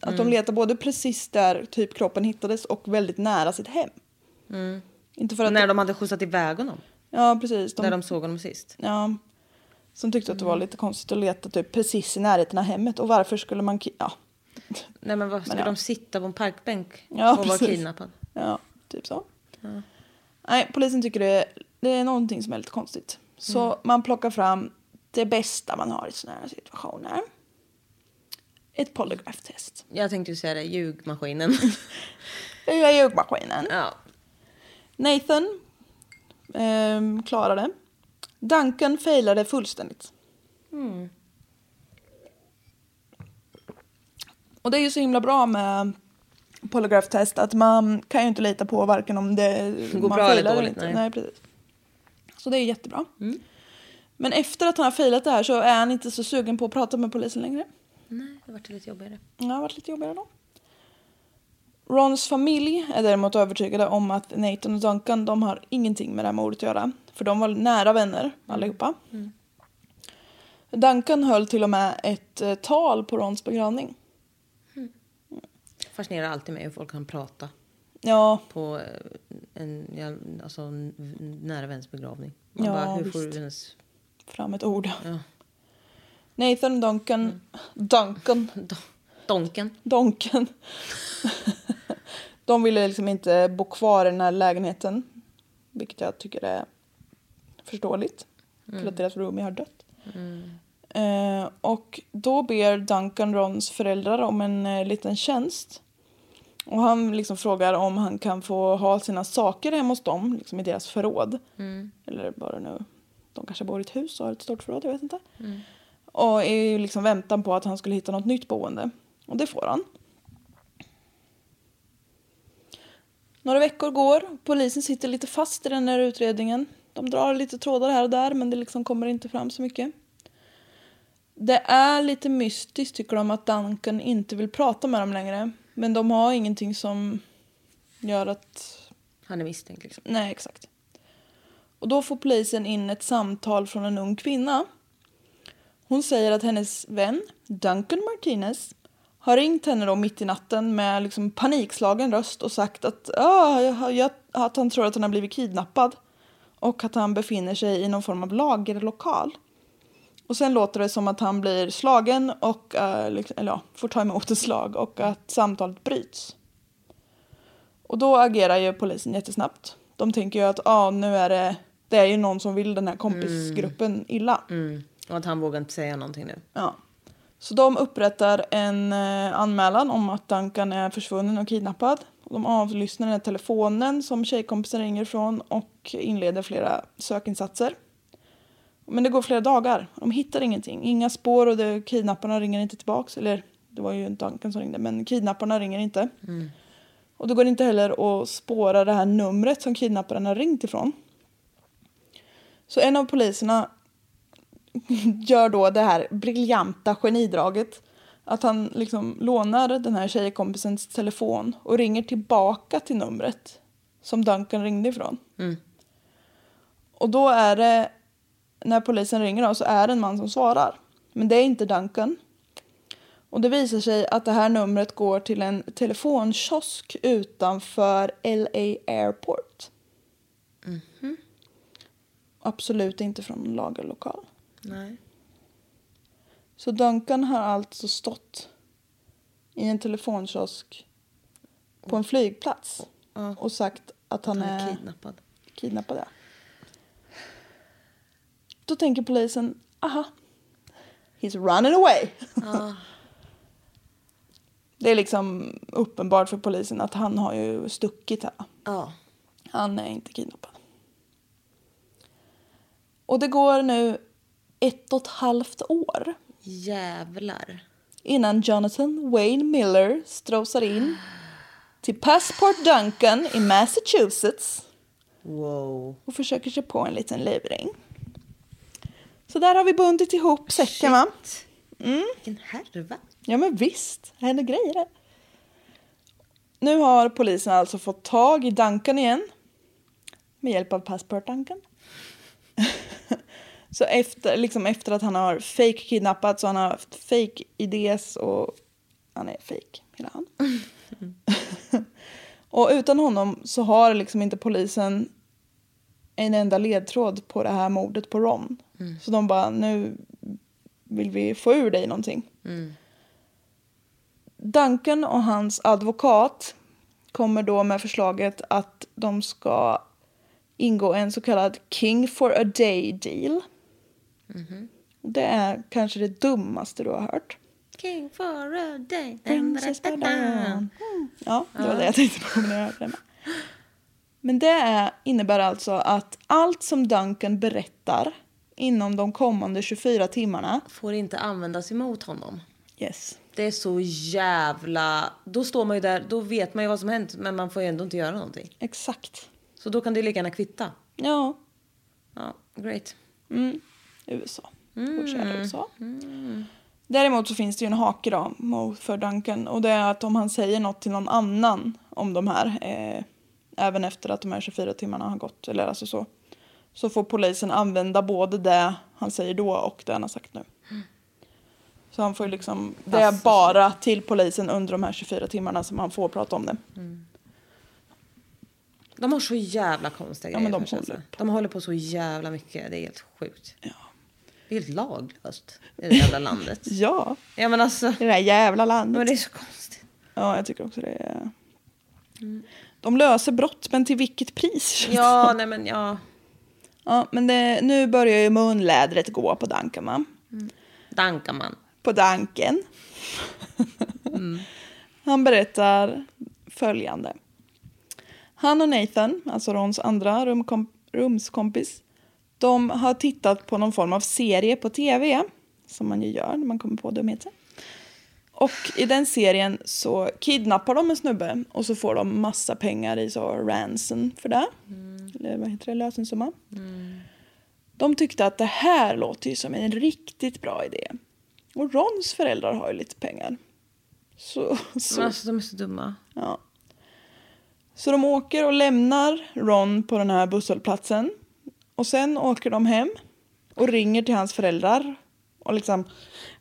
Att de letar både precis där typ kroppen hittades och väldigt nära sitt hem. Inte för att... När de hade skjutsat iväg honom? Ja, precis. De... Där de såg honom sist? Ja. Som tyckte att det var lite konstigt att leta typ precis i närheten av hemmet. Och varför skulle man... Ja, Nej men vad, skulle ja. de sitta på en parkbänk Ja, och vara precis. kidnappad? ja typ så. Nej, polisen tycker det, det är någonting som är lite konstigt. Så man plockar fram det bästa man har i sådana här situationer. Ett polygraph-test. Jag tänkte säga det, ljugmaskinen. Är ljugmaskinen. ja. Nathan ehm, klarade. Duncan failade fullständigt. Och det är ju så himla bra med polygraph-test att man kan ju inte lita på varken om det Går man bra eller dåligt, inte. nej. Nej, precis. Så det är jättebra. Men efter att han har failat det här så är han inte så sugen på att prata med polisen längre. Nej, det vart lite jobbigare. Det har varit lite jobbigare då. Rons familj är däremot övertygade om att Nathan och Duncan de har ingenting med det här mordet att göra. För de var nära vänner allihopa. Duncan höll till och med ett eh, tal på Rons begravning. Fascinerar alltid mig hur folk kan prata Ja, på eh, en, alltså nära väns begravning. Man Ja, bara, hur får du ens... fram ett ord. Ja. Nathan Duncan, Duncan, Do- Donken. Donken. de ville liksom inte bo kvar i den här lägenheten. Vilket jag tycker är förståeligt. För att deras roomie har dött. Eh, och då ber Duncan Rons föräldrar om en eh, liten tjänst. Och han liksom frågar om han kan få ha sina saker hemma hos dem, liksom i deras förråd. Eller bara nu, de kanske bor i ett hus och har ett stort förråd, jag vet inte. Och i liksom väntan på att han skulle hitta något nytt boende. Och det får han. Några veckor går. Polisen sitter lite fast i den här utredningen. De drar lite trådar här och där men det liksom kommer inte fram så mycket. Det är lite mystiskt tycker de att Duncan inte vill prata med dem längre. Men de har ingenting som gör att... Han är misstänkt liksom. Nej, exakt. Och då får polisen in ett samtal från en ung kvinna. Hon säger att hennes vän, Duncan Martinez, har ringt henne då mitt i natten med liksom panikslagen röst och sagt att, ah, jag, jag, att han tror att han har blivit kidnappad och att han befinner sig i någon form av lagerlokal. Och sen låter det som att han blir slagen och eh, liksom, eller ja, får ta emot ett slag och att samtalet bryts. Och då agerar ju polisen jättesnabbt. De tänker ju att ah, nu är det, det är ju någon som vill den här kompisgruppen illa. Mm. Och att han vågar inte säga någonting nu. Ja. Så de upprättar en eh, anmälan om att Duncan är försvunnen och kidnappad. De avlyssnar den telefonen som tjejkompisen ringer från och inleder flera sökinsatser. Men det går flera dagar. De hittar ingenting. Inga spår och det, kidnapparna ringer inte tillbaks. Eller det var ju Duncan som ringde men kidnapparna ringer inte. Och det går inte heller att spåra det här numret som kidnapparen har ringt ifrån. Så en av poliserna gör då det här briljanta genidraget. Att han liksom lånar den här tjejkompisens telefon och ringer tillbaka till numret som Duncan ringde ifrån. Och då är det, när polisen ringer då, så är det en man som svarar. Men det är inte Duncan. Och det visar sig att det här numret går till en telefonkiosk utanför LA Airport. Absolut inte från en lagerlokal. Nej. Så Duncan har alltså stått i en telefonkiosk på en flygplats och sagt att han, Han är är kidnappad. kidnappad. ja. Då tänker polisen, aha, he's running away. Det är liksom uppenbart för polisen att han har ju stuckit här. Ja. Han är inte kidnappad. Och det går nu ett och ett halvt år Jävlar. innan Jonathan Wayne Miller strosar in till Passport Duncan i Massachusetts Wow. och försöker sig på en liten luring. Så där har vi bundit ihop säcken va? Vilken härva. Ja men visst, det händer grejer här. Nu har polisen alltså fått tag i Duncan igen. Med hjälp av Passport Duncan. så efter, liksom efter att han har fake kidnappat så han har haft fake IDs och han är fake hela han. och utan honom så har liksom inte polisen en enda ledtråd på det här mordet på Ron. Så de bara, nu vill vi få ur dig någonting. Duncan och hans advokat kommer då med förslaget att de ska ingå en så kallad King for a day deal. Det är kanske det dummaste du har hört. King for a day. Princess. Mm. Ja, det var det jag tänkte på när jag hörde med. Men det är, innebär alltså att allt som Duncan berättar inom de kommande 24 timmarna Får inte användas emot honom. yes, Det är så jävla... Då står man ju där, då vet man ju vad som hänt men man får ju ändå inte göra någonting. exakt. Så då kan det lika gärna kvitta. Ja, Ja, great. USA. Vårt kära USA. Däremot så finns det ju en hake då för Duncan och det är att om han säger något till någon annan om de här eh, även efter att de här 24 timmarna har gått eller alltså så så får polisen använda både det han säger då och det han har sagt nu. Så han får ju liksom, det är bara till polisen under de här 24 timmarna som han får prata om det. De har så jävla konstiga Ja, grejer de håller alltså. De håller på så jävla mycket. Det är helt sjukt. Ja. Det är helt laglöst i det jävla landet. Ja, Ja men alltså. i det här jävla landet. Men det är så konstigt. Ja, jag tycker också det är... De löser brott, men till vilket pris? Ja, nej men ja. Ja, men det, nu börjar ju munlädret gå på Duncan, va? Dankar man. På Danken. Han berättar följande. Han och Nathan, alltså Rons andra rumkom, rumskompis, de har tittat på någon form av serie på tv, som man ju gör när man kommer på dumheter. Och i den serien så kidnappar de en snubbe och så får de massa pengar i så ransom för det. Eller vad heter det, lösensumma. De tyckte att det här låter ju som en riktigt bra idé. Och Rons föräldrar har ju lite pengar. Så, så, Men alltså de är så dumma. ja. så de åker och lämnar Ron på den här busshållplatsen. Och sen åker de hem och ringer till hans föräldrar. Och liksom,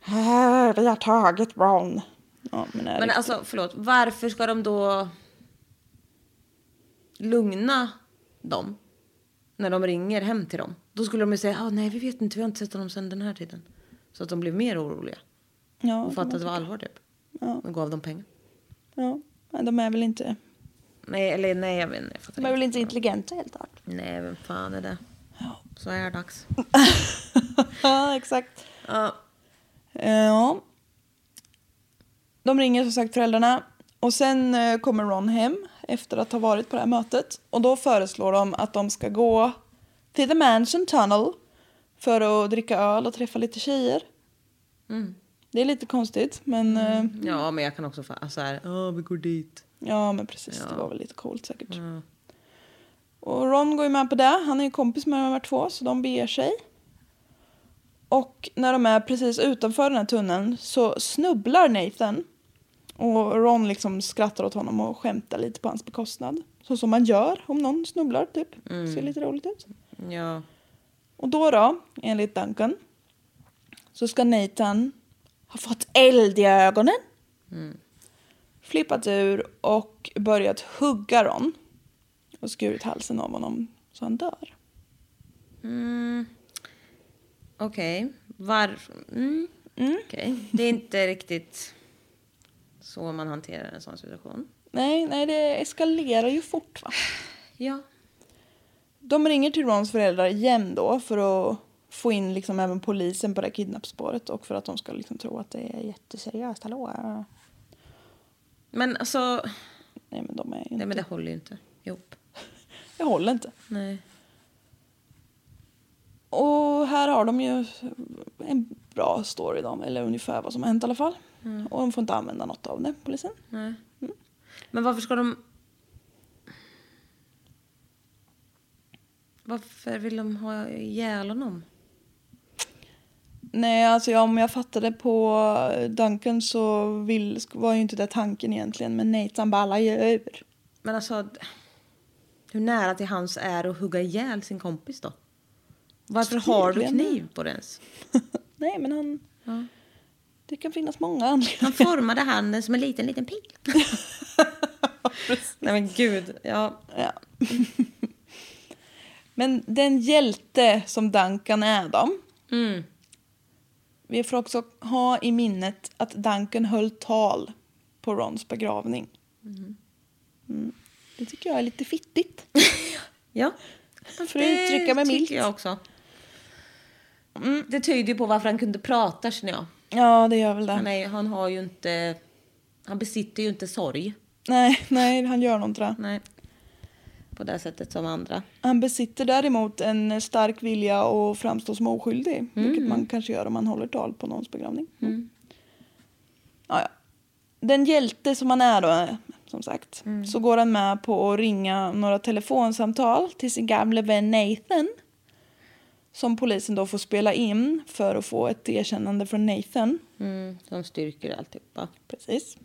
"Äh, vi har tagit Ron. Ja, men, Men alltså, förlåt. Varför ska de då lugna dem när de ringer hem till dem? Då skulle de ju säga, ah, nej vi vet inte, vi har inte sett honom sedan den här tiden. Så att de blev mer oroliga ja, och fattade att det var allvar typ. Ja. Och gav dem pengar. ja, men de är väl inte, Nej, eller nej, jag vet inte. Jag de är väl inte intelligenta helt klart. Nej, vem fan är det? Så är det dags. ja, exakt. Ja. Ja. De ringer som sagt föräldrarna och sen eh, kommer Ron hem efter att ha varit på det här mötet och då föreslår de att de ska gå till The Mansion Tunnel för att dricka öl och träffa lite tjejer. Det är lite konstigt men eh, ja, men jag kan också få så här, ja vi går dit. ja men precis det var väl lite coolt säkert. Och Ron går ju med på det. Han är ju kompis med de här två så de beger sig. Och när de är precis utanför den här tunneln så snubblar Nathan. Och Ron liksom skrattar åt honom och skämtar lite på hans bekostnad. Så som man gör om någon snubblar typ. Ser lite roligt ut. Ja. Och då då, enligt Duncan, så ska Nathan ha fått eld i ögonen. Flippat ur och börjat hugga Ron. Och skurit halsen av honom så han dör. Okej. Varför? Mm. Okej. Det är inte riktigt så man hanterar en sån situation. Nej, nej, det eskalerar ju fort va. Ja. De ringer till Rons föräldrar igen då för att få in liksom även polisen på det här kidnappspåret och för att de ska liksom tro att det är jätteseriöst. Hallå? Men alltså, Nej men de är ju inte... nej men det håller ju inte ihop. Jag håller inte. Nej. Och här har de ju en bra story då, eller ungefär vad som har hänt i alla fall. Och de får inte använda något av det, polisen. nej. Men varför ska de... Varför vill de ha ihjäl honom? Nej, alltså ja, om jag fattade på Duncan så vill, var ju inte det tanken egentligen, men Nathan ballar ju ur. Men alltså, hur nära till hans är att hugga ihjäl sin kompis då? Varför har du kniv på det ens? Nej, men han... Det kan finnas många anledningar. Han formade handen som en liten, liten pil. Nej men gud, ja. Ja. Men den hjälte som Duncan är då. Vi får också ha i minnet att Duncan höll tal på Rons begravning. Mm. Det tycker jag är lite fittigt. Ja. För att uttrycka mig milt. jag också. Mm, det tyder ju på varför han kunde prata känner jag. Ja, det gör väl det. Han, är, han har ju inte... Han besitter ju inte sorg. Nej, nej, han gör nog inte det. Nej. På det sättet som andra. Han besitter däremot en stark vilja att framstå som oskyldig. Vilket man kanske gör om man håller tal på någons begravning. Mm. Ja, ja. Den hjälte som han är då, som sagt. Så går han med på att ringa några telefonsamtal till sin gamle vän Nathan. Som polisen då får spela in för att få ett erkännande från Nathan. Mm, som styrker alltihopa. Precis.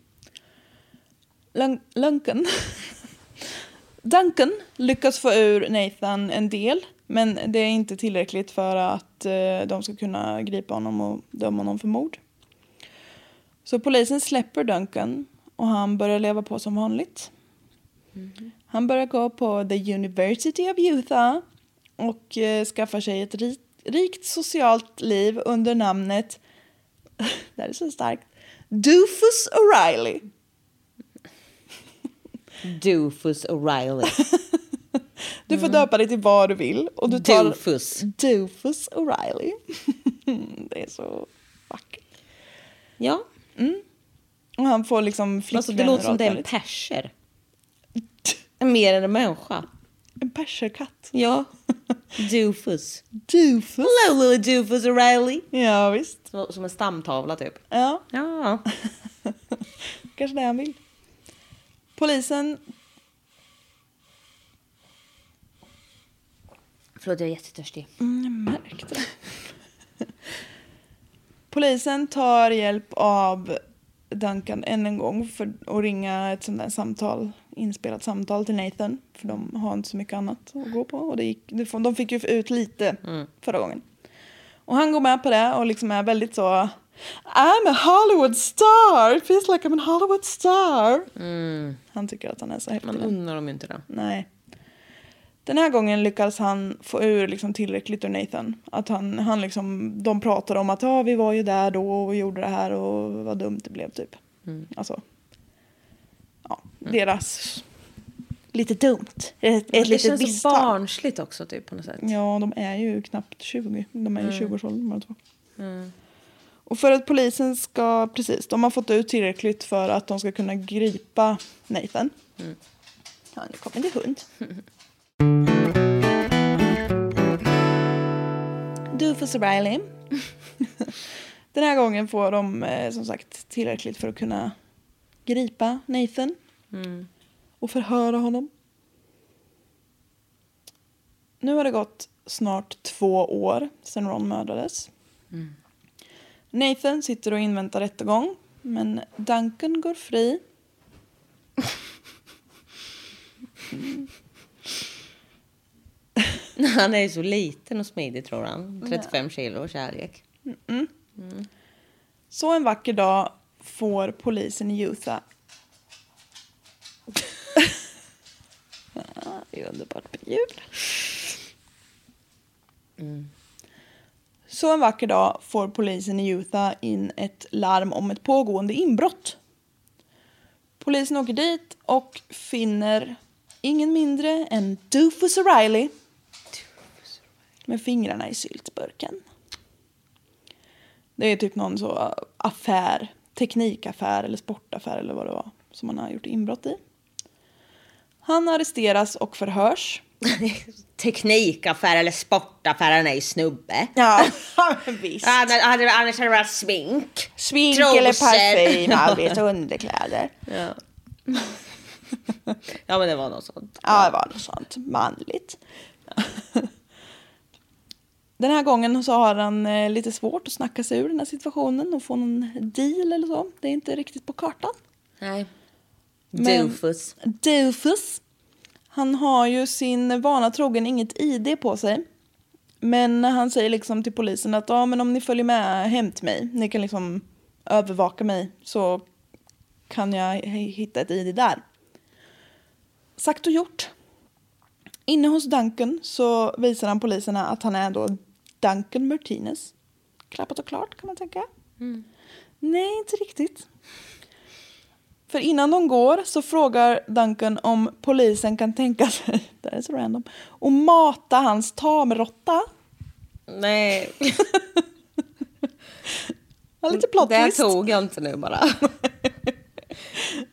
Lun- Lunken. Duncan lyckas få ur Nathan en del. Men det är inte tillräckligt för att eh, de ska kunna gripa honom och döma honom för mord. Så polisen släpper Duncan och han börjar leva på som vanligt. Han börjar gå på the University of Utah och eh, skaffar sig ett rik, rikt socialt liv under namnet, det här är så starkt, Dufus O'Reilly. Dufus O'Reilly. Du får döpa dig till vad du vill. Och du tar Dufus. Dufus O'Reilly. det är så vackert. Ja. Och han får liksom Alltså, det flickvänner låter som det är en perser. Mer än en människa. En perserkatt. Ja. Dufus. Dufus. Hello little Dufus O'Reilly. Ja, visst. Som- Som en stamtavla typ. Ja, Ja. kanske det han vill. Polisen... Förlåt, jag är jättetörstig. Mm, jag märkte det. Polisen tar hjälp av Duncan än en gång för att ringa ett sånt där samtal, inspelat samtal till Nathan. För de har inte så mycket annat att gå på. Och det gick, de fick ju ut lite förra gången. Och han går med på det och liksom är väldigt så I'm a Hollywood star! It feels like I'm a Hollywood star! Han tycker att han är så häftig. Man undrar dem inte det. Nej. Den här gången lyckas han få ur liksom tillräckligt ur Nathan. Att han, han liksom, de pratar om att ja, vi var ju där då och gjorde det här och vad dumt det blev typ. Alltså, ja, deras lite dumt. Ett, ett det litet känns så barnsligt också typ på något sätt. Ja, de är ju knappt 20. De är ju 20-årsåldern båda två. Och för att polisen ska, precis, de har fått ut tillräckligt för att de ska kunna gripa Nathan. Ja, nu kommer det hund. Doofus Riley. Den här gången får de eh, som sagt tillräckligt för att kunna gripa Nathan. Och förhöra honom. Nu har det gått snart två år sedan Ron mördades. Nathan sitter och inväntar rättegång. Men Duncan går fri. Han är ju så liten och smidig tror han. 35 kilo kärlek. Så en vacker dag får polisen i Utah... Ah, det är underbart med jul. Så en vacker dag får polisen i Utah in ett larm om ett pågående inbrott. Polisen åker dit och finner ingen mindre än Doofus O'Reilly med fingrarna i syltburken. Det är typ någon så affär, teknikaffär eller sportaffär eller vad det var som han har gjort inbrott i. Han arresteras och förhörs. Teknikaffär eller sportaffär, han är ju snubbe. Ja, visst. Annars hade annars hade det varit smink. Smink Trosor. eller parfym, och underkläder. Ja. ja men det var något sånt. Ja, det var något sånt manligt. Den här gången så har han eh, lite svårt att snacka sig ur den här situationen och få någon deal eller så. Det är inte riktigt på kartan. Nej. Men- Doofus. Doofus. Han har ju sin vana trogen inget ID på sig. Men han säger liksom till polisen att ja, men om ni följer med hem till mig, ni kan liksom övervaka mig så kan jag hitta ett ID där. Sagt och gjort. Inne hos Duncan så visar han poliserna att han är då Duncan Martinez. Klappat och klart kan man tänka. Nej, inte riktigt. För innan de går så frågar Duncan om polisen kan tänka sig, det är så random, att mata hans tamråtta. Nej. Ja, lite plot Det twist. tog jag inte nu bara.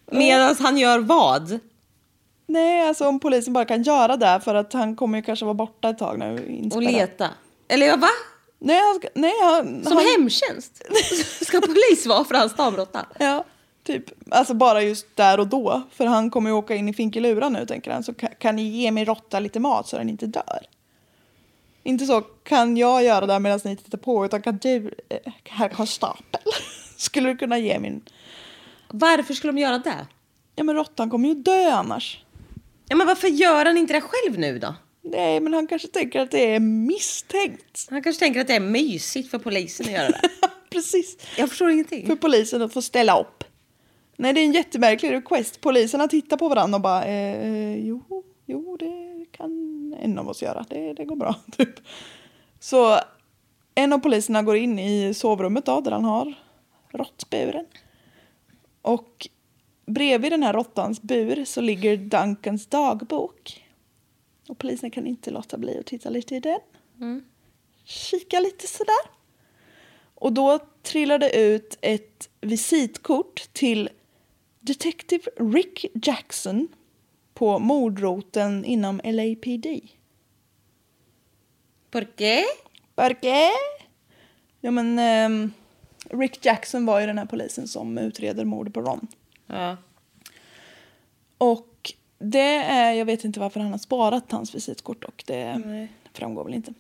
Medan han gör vad? Nej, alltså om polisen bara kan göra det för att han kommer ju kanske vara borta ett tag nu. Och inspärrad. leta. Eller va? Nej, ska, nej han, Som han, hemtjänst? Ska polis vara för hans tamråtta? Ja, typ. Alltså bara just där och då. För han kommer ju åka in i finkeluran nu tänker han. Så kan, kan ni ge min råtta lite mat så den inte dör? Inte så, kan jag göra det medan ni tittar på? Utan kan du, eh, herr konstapel, skulle du kunna ge min... Varför skulle de göra det? Ja men råttan kommer ju dö annars. Ja, men varför gör han inte det själv nu då? Nej, men han kanske tänker att det är misstänkt. Han kanske tänker att det är mysigt för polisen att göra det. Precis. Jag förstår ingenting. För polisen att få ställa upp. Nej, det är en jättemärklig request. Poliserna tittar på varandra och bara, eh, jo, jo, det kan en av oss göra. Det, det går bra, typ. Så en av poliserna går in i sovrummet då, där han har råttburen. Och bredvid den här råttans bur så ligger Duncans dagbok. Och polisen kan inte låta bli att titta lite i den. Kika lite sådär. Och då trillar det ut ett visitkort till Detective Rick Jackson på mordroten inom LAPD. Por qué? Porque? Ja men ehm, Rick Jackson var ju den här polisen som utreder mord på Ron. Ja. Och det är, jag vet inte varför han har sparat hans visitkort och det framgår väl inte.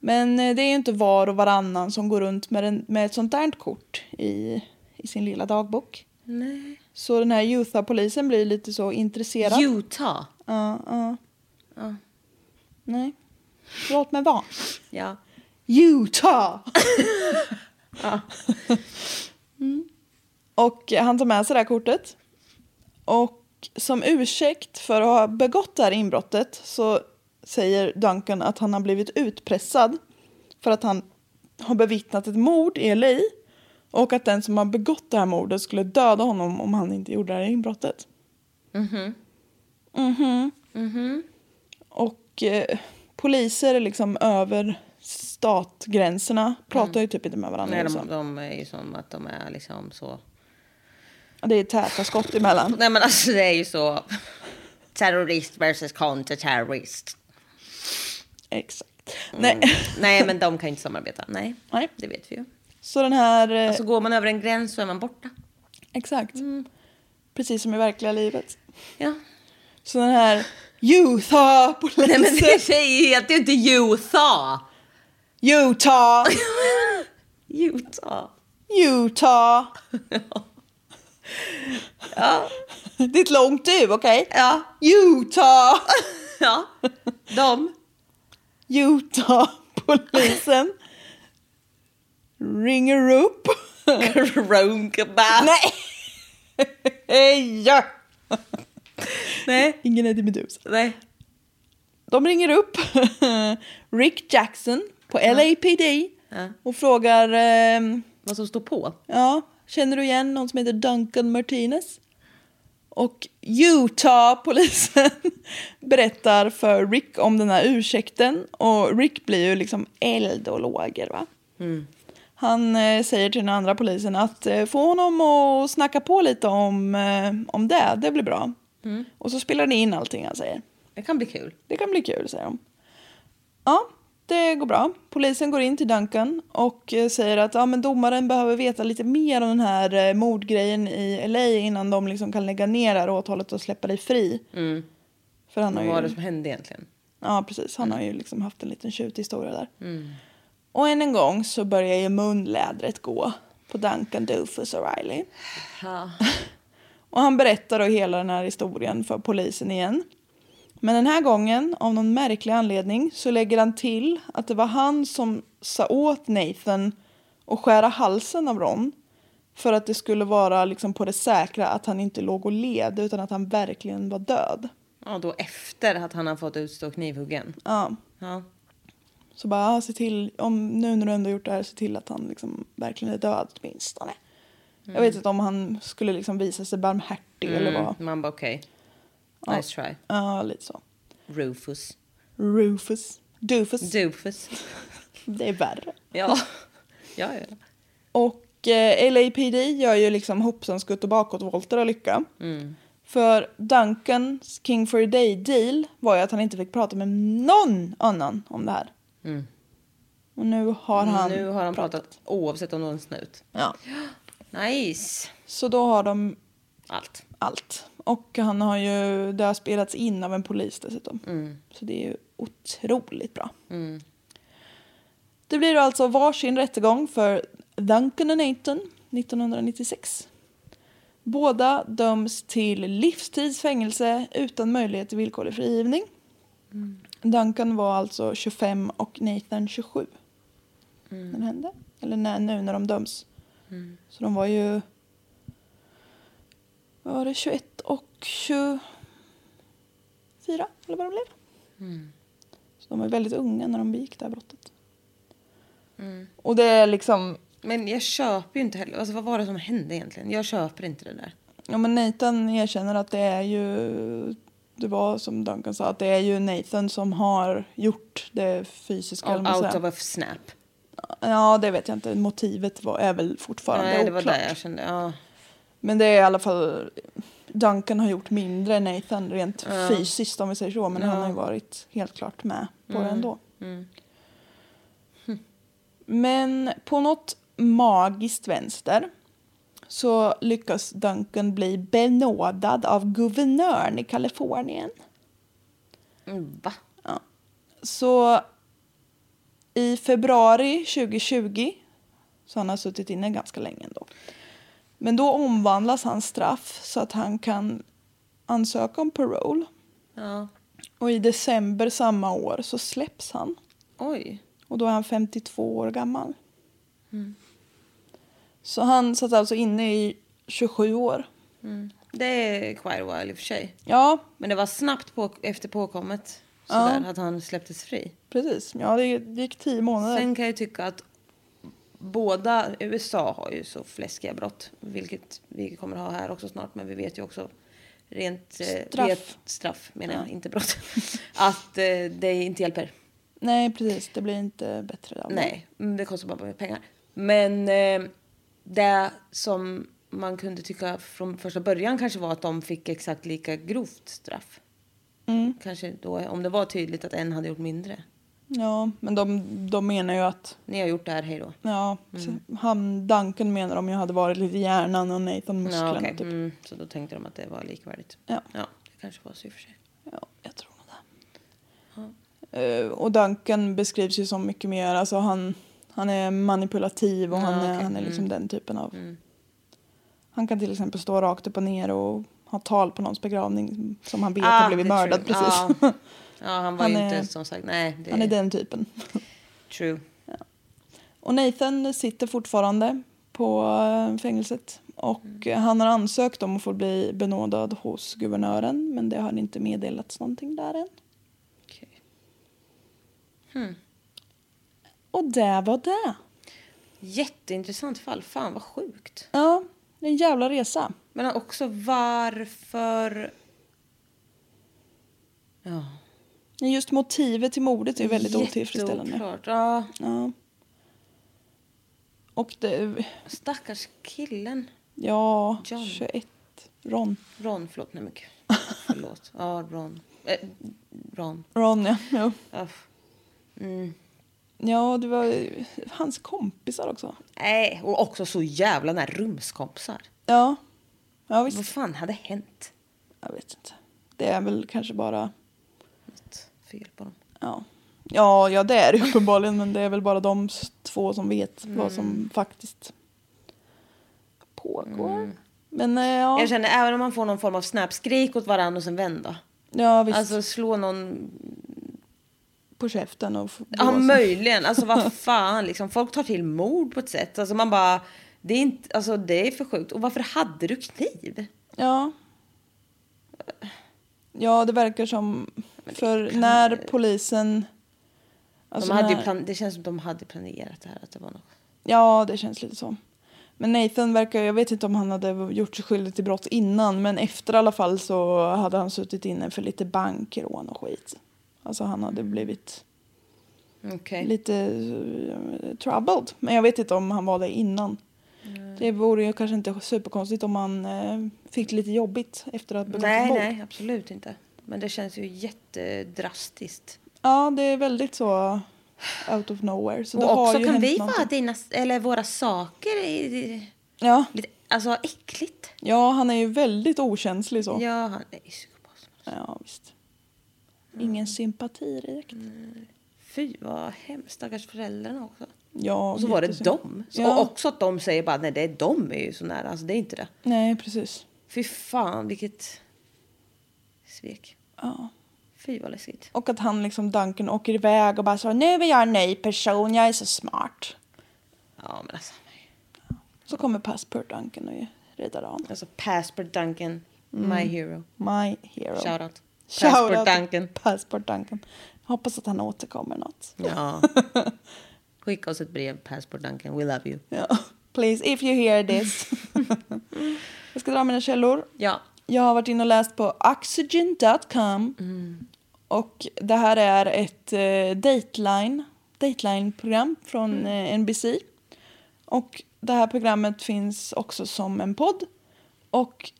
Men eh, det är ju inte var och varannan som går runt med, en, med ett sånt där kort i, i sin lilla dagbok. Nej. Så den här Utah-polisen blir lite så intresserad. Utah. Ja, ja. Ja. Nej. Låt mig vara. Ja. Utah! mm. Och han tar med sig det här kortet. Och som ursäkt för att ha begått det här inbrottet så säger Duncan att han har blivit utpressad för att han har bevittnat ett mord i LA och att den som har begått det här mordet skulle döda honom om han inte gjorde det här inbrottet. Mhm. Och eh, poliser liksom över statgränserna pratar ju typ inte med varandra. Nej, liksom. de, de är ju som att de är liksom så... Det är täta skott emellan. Nej men alltså det är ju så... Terrorist versus counter-terrorist. Exakt. Nej. Mm. Nej men de kan ju inte samarbeta. Nej, Nej. det vet vi ju. Så den här... eh, Alltså går man över en gräns så är man borta. Exakt. Precis som i verkliga livet. Ja. Så den här Utah-polisen. Nej men det säger ju inte Utah. Utah! Utah. Utah! Ja. Det är ett långt U, okej? Ja. Utah! Ja. De. Utah-polisen ringer upp. Ronkaba. Nej! Hej! Nej. Ingen Eddie Meduza. Nej. De ringer upp Rick Jackson på LAPD Ja. och frågar ehm, Vad som står på. Ja, känner du igen någon som heter Duncan Martinez? Och Utah-polisen berättar för Rick om den här ursäkten och Rick blir ju liksom eld och lågor va. Han eh, säger till den andra polisen att eh, få honom att snacka på lite om, eh, om det, det blir bra. Och så spelar ni in allting han säger. Det kan bli kul. Det kan bli kul, säger de. Ja, det går bra. Polisen går in till Duncan och eh, säger att ja, men domaren behöver veta lite mer om den här eh, mordgrejen i LA innan de liksom kan lägga ner det här åtalet och släppa dig fri. För han har Vad var det som hände egentligen? ja, precis, han har ju liksom haft en liten tjuthistoria där. Och än en gång så börjar ju munlädret gå på Duncan Dufus O'Reilly. Ja. Och han berättar då hela den här historien för polisen igen. Men den här gången, av någon märklig anledning, så lägger han till att det var han som sa åt Nathan att skära halsen av Ron. För att det skulle vara liksom på det säkra att han inte låg och led utan att han verkligen var död. ja, då efter att han har fått utstå knivhuggen. Ja, Ja. så bara ja, se till, om, nu när du ändå gjort det här, se till att han liksom verkligen är död åtminstone. Jag vet inte om han skulle liksom visa sig barmhärtig eller vad. Mm. Man bara okej. Nice try. Ja, lite så. Rufus. Rufus. Dufus. Dufus. Det är värre. Ja. ja, ja. Och eh, LAPD gör ju liksom hoppsan skutt och bakåtvolter och lycka. För Duncans King for a Day deal var ju att han inte fick prata med någon annan om det här. Och nu har han Nu har han pratat oavsett om någon snut. Ja. Nice. Så då har de Allt. allt. Och han har ju, det har spelats in av en polis dessutom. Så det är ju otroligt bra. Det blir alltså varsin rättegång för Duncan och Nathan 1996. Båda döms till livstidsfängelse utan möjlighet till villkorlig frigivning. Duncan var alltså 25 och Nathan 27 när det hände. Eller när, nu när de döms. Så de var ju var det, 21 och 24 eller vad de blev. Så de var väldigt unga när de begick det här brottet. Och det är liksom, Men jag köper ju inte heller. Alltså vad var det som hände egentligen? Jag köper inte det där. ja men Nathan erkänner att det är ju, det var som Duncan sa, att det är ju Nathan som har gjort det fysiska. Out säger. of a snap. Ja, det vet jag inte. Motivet var, är väl fortfarande Nej, det var oklart. där jag kände. Ja. Men det är i alla fall, Duncan har gjort mindre än Nathan rent fysiskt om vi säger så. Men han har ju varit helt klart med på det ändå. Men på något magiskt vänster så lyckas Duncan bli benådad av guvernören i Kalifornien. Mm, Va? Så i februari 2020, så han har suttit inne ganska länge ändå. Men då omvandlas hans straff så att han kan ansöka om parole. Ja. Och i december samma år så släpps han. Oj. Och då är han 52 år gammal. Så han satt alltså inne i 27 år. Det är quite a while i och för sig. Ja, Men det var snabbt på, efter påkommet. Sådär, att han släpptes fri. precis. Ja, det gick 10 månader. Sen kan jag tycka att båda USA har ju så fläskiga brott. Vilket vi kommer ha här också snart. Men vi vet ju också rent eh, Straff. Vet, straff menar jag, inte brott. att eh, det inte hjälper. Nej, precis. Det blir inte bättre av. Nej, mm, det kostar bara pengar. Men eh, det som man kunde tycka från första början kanske var att de fick exakt lika grovt straff. Mm. Kanske då, om det var tydligt att en hade gjort mindre. Ja, men de, de menar ju att... Ni har gjort det här, hej då. Ja, Mm. han, Duncan menar de ju hade varit lite hjärnan och Nathan musklerna. Ja, okej. typ. mm, så då tänkte de att det var likvärdigt. Ja. ja det kanske var så i och för sig. Ja, jag tror nog det. Eh, och Duncan beskrivs ju som mycket mer, alltså han, han är manipulativ och Ja, han, är. Mm. han är liksom den typen av... Han kan till exempel stå rakt upp och ner och ha tal på någons begravning som han vet Ah, har blivit mördad true. precis. Ja. Ja, han var Han ju är- inte som sagt, nej. Det Han är den typen. True. Och Nathan sitter fortfarande på eh, fängelset. Och Mm. han har ansökt om att få bli benådad hos guvernören. Men det har inte meddelats någonting där än. Okej. Och det var det. Jätteintressant fall. Fan vad sjukt. Ja, det är en jävla resa. Men också varför... Ja. Just motivet till mordet är väldigt otillfredsställande. Jätteoklart. Ja, Ja. Och det, stackars killen. ja, John. 21. Ron. Ron, förlåt. Nej men gud. Förlåt. Ja, Ron. Eh, Ron. Ron, ja. Ja. Mm. Ja, det var hans kompisar också. Nej, och också så jävla nära rumskompisar. Ja. Ja, Vad visst. fan hade hänt? Jag vet inte. Det är väl kanske bara... Något fel på dem. Ja. Ja, ja, det är det uppenbarligen. Men det är väl bara de två som vet vad som faktiskt pågår. Men eh, ja, Jag känner även om man får någon form av snap-skrik åt varandra och sen vända. ja visst. Alltså slå någon... på käften och... Ja, möjligen. Alltså vad fan liksom. Folk tar till mord på ett sätt. Alltså man bara... Det är, inte, alltså, det är för sjukt. Och varför hade du kniv? Ja. Ja, det verkar som... För när polisen... Alltså de hade när- plan, det känns som de hade planerat det här. Att det var något. Ja, det känns lite så. Men Nathan verkar, jag vet inte om han hade gjort sig skyldig till brott innan, men efter i alla fall så hade han suttit inne för lite bankrån och skit. Alltså han hade blivit Okej. lite eh, troubled. Men jag vet inte om han var det innan. Det vore ju kanske inte superkonstigt om han eh, fick det lite jobbigt efter att ha begått Nej, våld. nej, absolut inte. Men det känns ju jättedrastiskt. Ja, det är väldigt så out of nowhere. Så och också kan vi vara dina, eller våra saker är Ja. lite, alltså äckligt. ja, han är ju väldigt okänslig så. Ja, han är ju psykopat. Ja, visst. Ingen sympati direkt. Fy vad hemskt, stackars föräldrarna också. Ja, Och så var det dem. Så Ja. Och också att de säger bara nej det är de är ju så nära. Alltså det är inte det. Nej, precis. Fy fan vilket svek. Ja. Fy vad läskigt. Och att han liksom, Duncan, åker iväg och bara så nu är jag en ny person, jag är så smart. Ja men alltså. Så kommer Passport Duncan och räddar honom. Alltså Passport Duncan, my hero. My hero. Shoutout. Shout Passport out till Duncan. Passport Duncan. Jag hoppas att han återkommer något. Ja. Skicka oss ett brev, Passport Duncan, we love you. Ja. Please, if you hear this. jag ska dra mina källor. Ja. Jag har varit inne och läst på oxygen.com. Och det här är ett eh, Dateline, Dateline-program från eh, NBC. Och det här programmet finns också som en podd. Och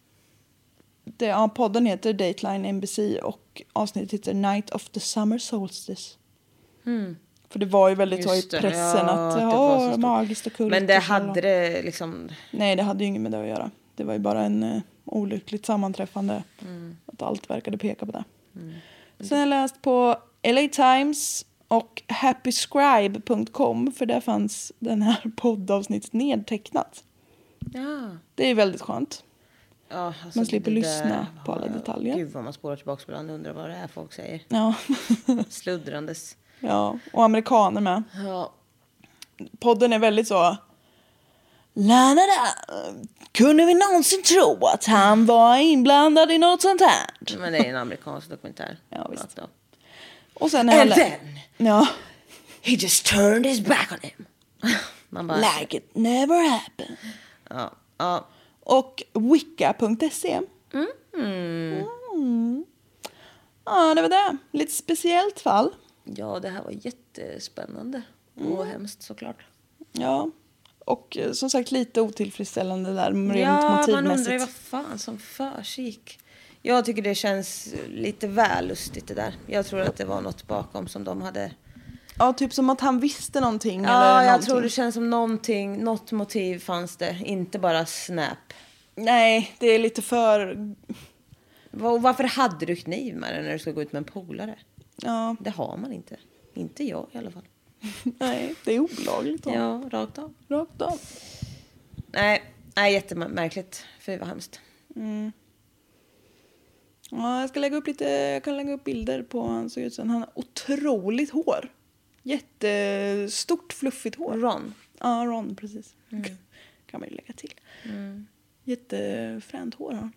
det, ja, podden heter Dateline NBC och avsnittet heter Night of the Summer Solstice. För det var ju väldigt så i pressen Ja, att det det var stort. magiskt och coolt. Men det hade det liksom... Nej, det hade ju inget med det att göra. Det var ju bara en uh, olyckligt sammanträffande. Mm. Att allt verkade peka på det. Sen har jag läst på LA Times och happyscribe.com för där fanns den här poddavsnittet nedtecknat. Ja. Det är väldigt skönt. Ja, alltså Man slipper lyssna på alla detaljer. Gud vad man spårar tillbaka ibland och undrar vad det är folk säger. Ja. Sluddrandes. ja, och amerikaner med. Ja. Podden är väldigt så... La, la, la. Kunde vi någonsin tro att han var inblandad i något sånt här? Men det är en amerikansk dokumentär. Ja, visst. Och sen är And then Ja. he just turned his back on him. Man bara... Like it never happened. Ja. ja. Och wicca.se. Mm. Ja, det var det. Lite speciellt fall. Ja, det här var jättespännande. Och hemskt såklart. Ja. Och eh, som sagt lite otillfredsställande där rent Ja, man undrar ju motivmässigt. vad fan som försiggick. Jag tycker det känns lite väl lustigt det där. Jag tror att det var något bakom som de hade... Ja, typ som att han visste någonting. eller Ja, jag någonting. tror det känns som någonting, något motiv fanns det. Inte bara snap. Nej, det är lite för... Va- Varför hade du kniv med dig när du ska gå ut med en polare? Ja, Det har man inte. Inte jag i alla fall. nej, det är olagligt. då. Ja, rakt av. Rakt av. Nej, nej jättemärkligt. Fy vad hemskt. Ja, jag ska lägga upp lite, jag kan lägga upp bilder på han ser ut som han har otroligt hår. Jättestort fluffigt hår. Ron. Ja, Ron precis. Kan man ju lägga till. Jättefränt hår har han.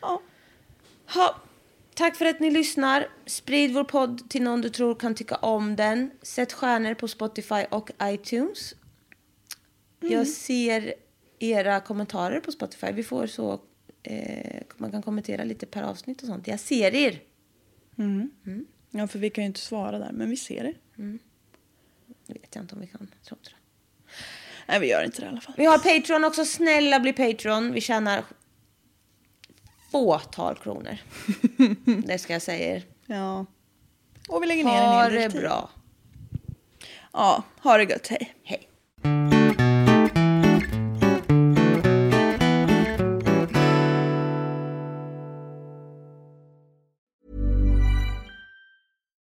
Ja. Ha. Tack för att ni lyssnar. Sprid vår podd till någon du tror kan tycka om den. Sätt stjärnor på Spotify och iTunes. Jag ser era kommentarer på Spotify. Vi får så... Eh, man kan kommentera lite per avsnitt och sånt. Jag ser er. Ja, för vi kan ju inte svara där, men vi ser det. Det vet jag inte om vi kan. Jag tror inte det. Nej, vi gör inte det i alla fall. Vi har Patreon också. Snälla bli Patreon. Vi tjänar fåtal kronor. det ska jag säga er. Ja. Och vi lägger ner en Ha hel del det tid. bra. Ja, ha det gött. Hej. Hej.